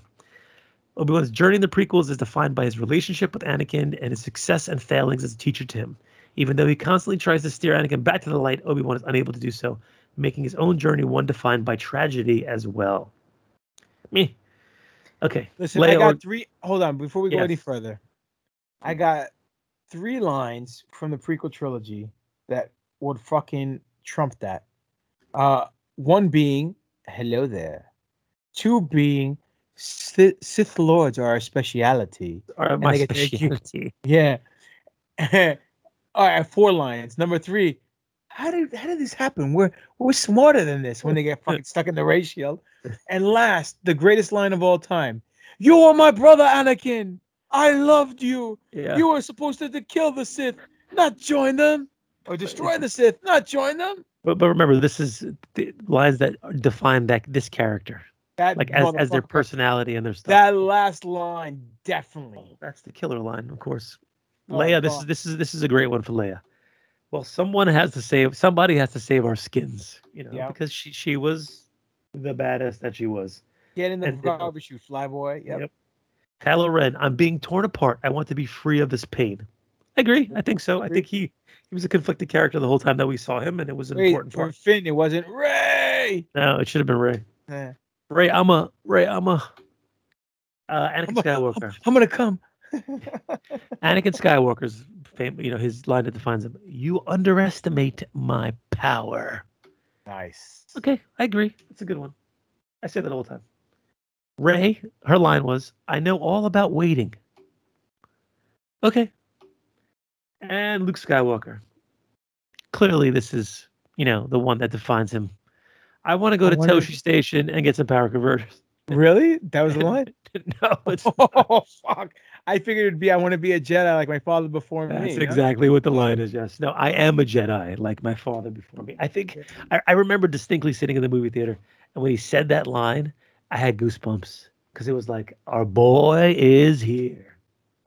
I: Obi Wan's journey in the prequels is defined by his relationship with Anakin and his success and failings as a teacher to him. Even though he constantly tries to steer Anakin back to the light, Obi Wan is unable to do so, making his own journey one defined by tragedy as well. Me. Okay.
H: Listen, I got
I: or-
H: three. Hold on, before we go any further, I got three lines from the prequel trilogy that would fucking trump that. Uh, one being "Hello there," two being "Sith, Sith Lords are our speciality."
I: Are my specialty.
H: Yeah. All right, four lines. Number three. How did how did this happen? We're we're smarter than this when they get fucking stuck in the shield. And last, the greatest line of all time. You are my brother, Anakin. I loved you.
I: Yeah.
H: You were supposed to, to kill the Sith, not join them. Or destroy the Sith, not join them.
I: But, but remember, this is the lines that define that this character,
H: That
I: like as, as their personality and their stuff.
H: That last line, definitely.
I: That's the killer line, of course.
H: Oh,
I: Leia, this
H: God.
I: is this is this is a great one for Leia. Well, someone has to save somebody has to save our skins, you know,
H: Yeah.
I: because she she was the baddest that she was.
H: Get in the
I: And- and-
H: garbage, you flyboy. Yep.
I: Yep. Kylo Ren, I'm being torn apart. I want to be free of this pain. I agree. I think so. I think he he was a conflicted character the whole time that we saw him, and it was an
H: Wait,
I: important
H: for
I: part.
H: Finn, it wasn't Rey.
I: No, it should have been Rey.
H: Eh.
I: Rey, I'm a Rey, I'm a uh, Anakin Skywalker.
H: I'm gonna come.
I: Anakin Skywalker's fam- you know, his line that defines him. You underestimate my power.
H: Nice.
I: Okay, I agree. It's a good one. I say that all the time. Rey, her line was, I know all about waiting. Okay. And Luke Skywalker. Clearly, this is, you know, the one that defines him. I want to go
H: I
I: to
H: wonder-
I: Tosche Station and get some power converters.
H: Really? That was the line?
I: no, it's
H: oh fuck. I figured it'd be I want to be a Jedi like my father before me.
I: That's
H: huh?
I: exactly what the line is. Yes. No, I am a Jedi, like my father before me. I think I, I remember distinctly sitting in the movie theater, and when he said that line, I had goosebumps because it was like, "Our boy is here."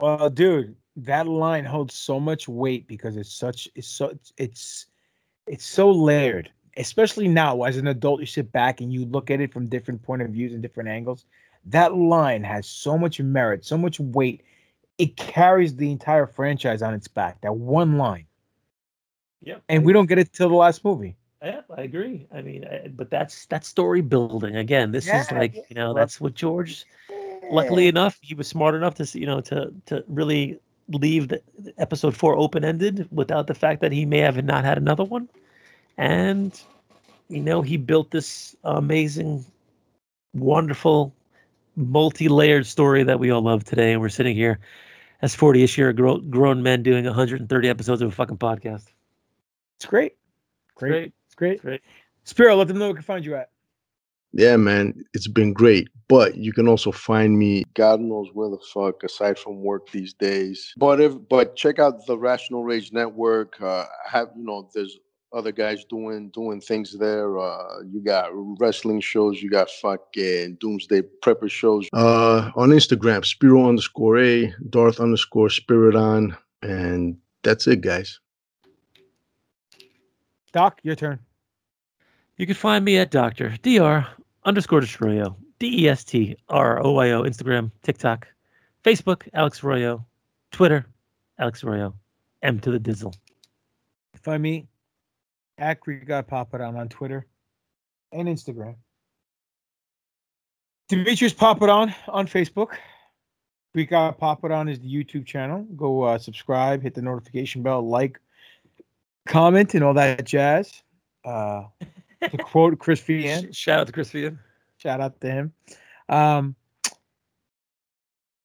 H: Well, dude, that line holds so much weight because it's such it's so it's it's, it's so layered. Especially now, as an adult, you sit back and you look at it from different point of views and different angles. That line has so much merit, so much weight. It carries the entire franchise on its back. That one line,
I: Yeah.
H: and we don't get it till the last movie.
I: Yeah, I agree. I mean, I, but that's that's story building again. This is like you know that's what George. Luckily enough, he was smart enough to you know to to really leave the the episode four open ended without the fact that he may have not had another one, and you know he built this amazing, wonderful, multi-layered story that we all love today, and we're sitting here as forty-ish year gro- grown men doing 130 episodes of a fucking podcast.
H: It's great. Great.
I: great.
H: It's great.
I: Great.
H: Spiro, let them know where we can find you at.
K: Yeah, man, it's been great. But you can also find me, God knows where the fuck, aside from work these days. But if, but check out the Rational Rage Network. Uh, have you know, there's other guys doing doing things there. Uh, you got wrestling shows. You got fucking Doomsday Prepper shows. Uh, on Instagram, Spiro underscore A, Darth underscore Spiridon, and that's it, guys.
H: Doc, your turn.
I: You can find me at Dr. Dr. underscore Destroyo. D E S T R O Y O. Instagram, TikTok, Facebook, Alex Royo. Twitter, Alex Royo. M to the Dizzle.
H: Find me at Greek God Papadon on Twitter and Instagram. Demetrius Papadon on Facebook. Greek God Papadon is the YouTube channel. Go uh, subscribe, hit the notification bell, like, comment, and all that jazz. Uh, to quote Chris Vian.
I: Shout out to Chris Vian.
H: Shout out to him. Um,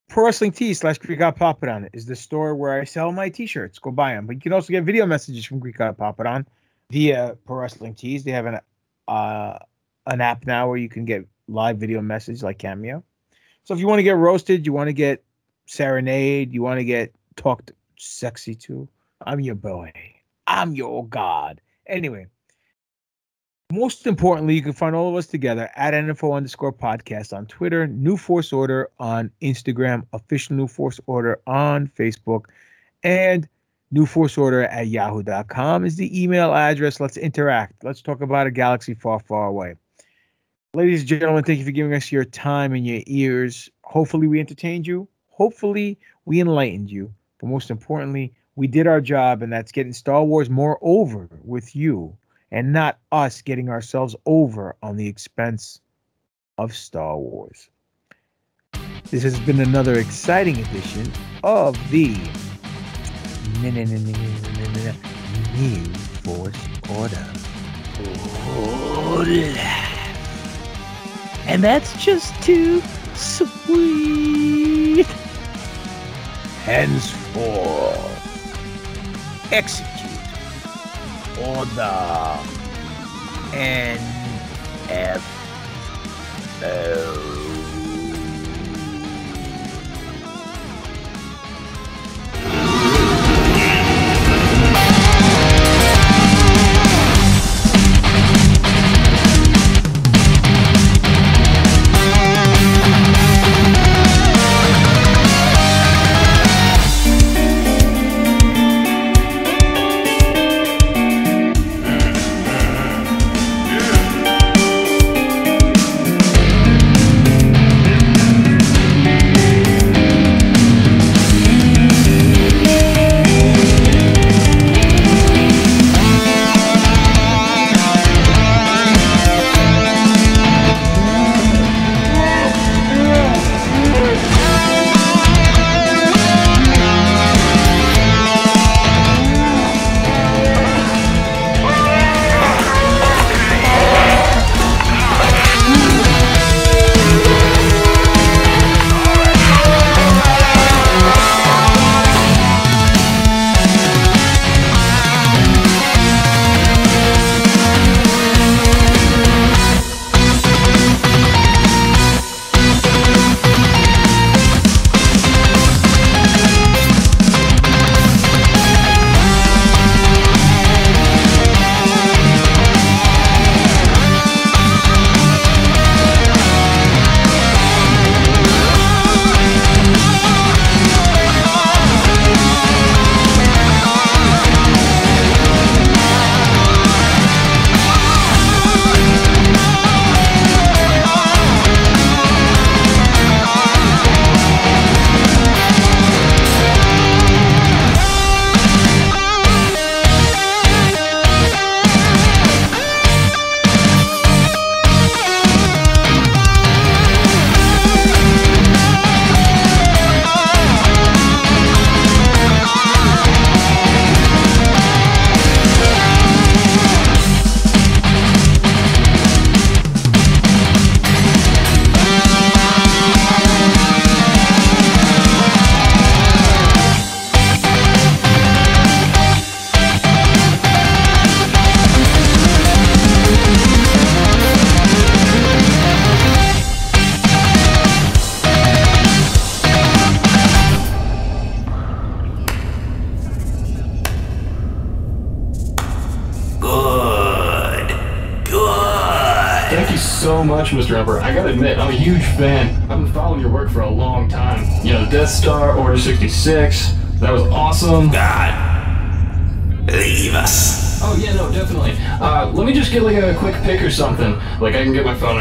H: Pro Wrestling Tee slash Greek God Papadon is the store where I sell my t-shirts. Go buy them. But you can also get video messages from Greek God Papadon via Pro Wrestling Tees. They have an uh, an app now where you can get live video message like Cameo. So if you want to get roasted, you want to get serenade, you want to get talked sexy to, I'm your boy. I'm your God. Anyway, most importantly, you can find all of us together at NFO underscore podcast on Twitter, New Force Order on Instagram, official New Force Order on Facebook, and New Force Order at yahoo.com is the email address. Let's interact. Let's talk about a galaxy far, far away. Ladies and gentlemen, thank you for giving us your time and your ears. Hopefully, we entertained you. Hopefully, we enlightened you. But most importantly, we did our job, and that's getting Star Wars more over with you and not us getting ourselves over on the expense of Star Wars. This has been another exciting edition of the New Force Order. And that's just too sweet. Henceforth, execute Order NFO.
Q: Like I can get my phone.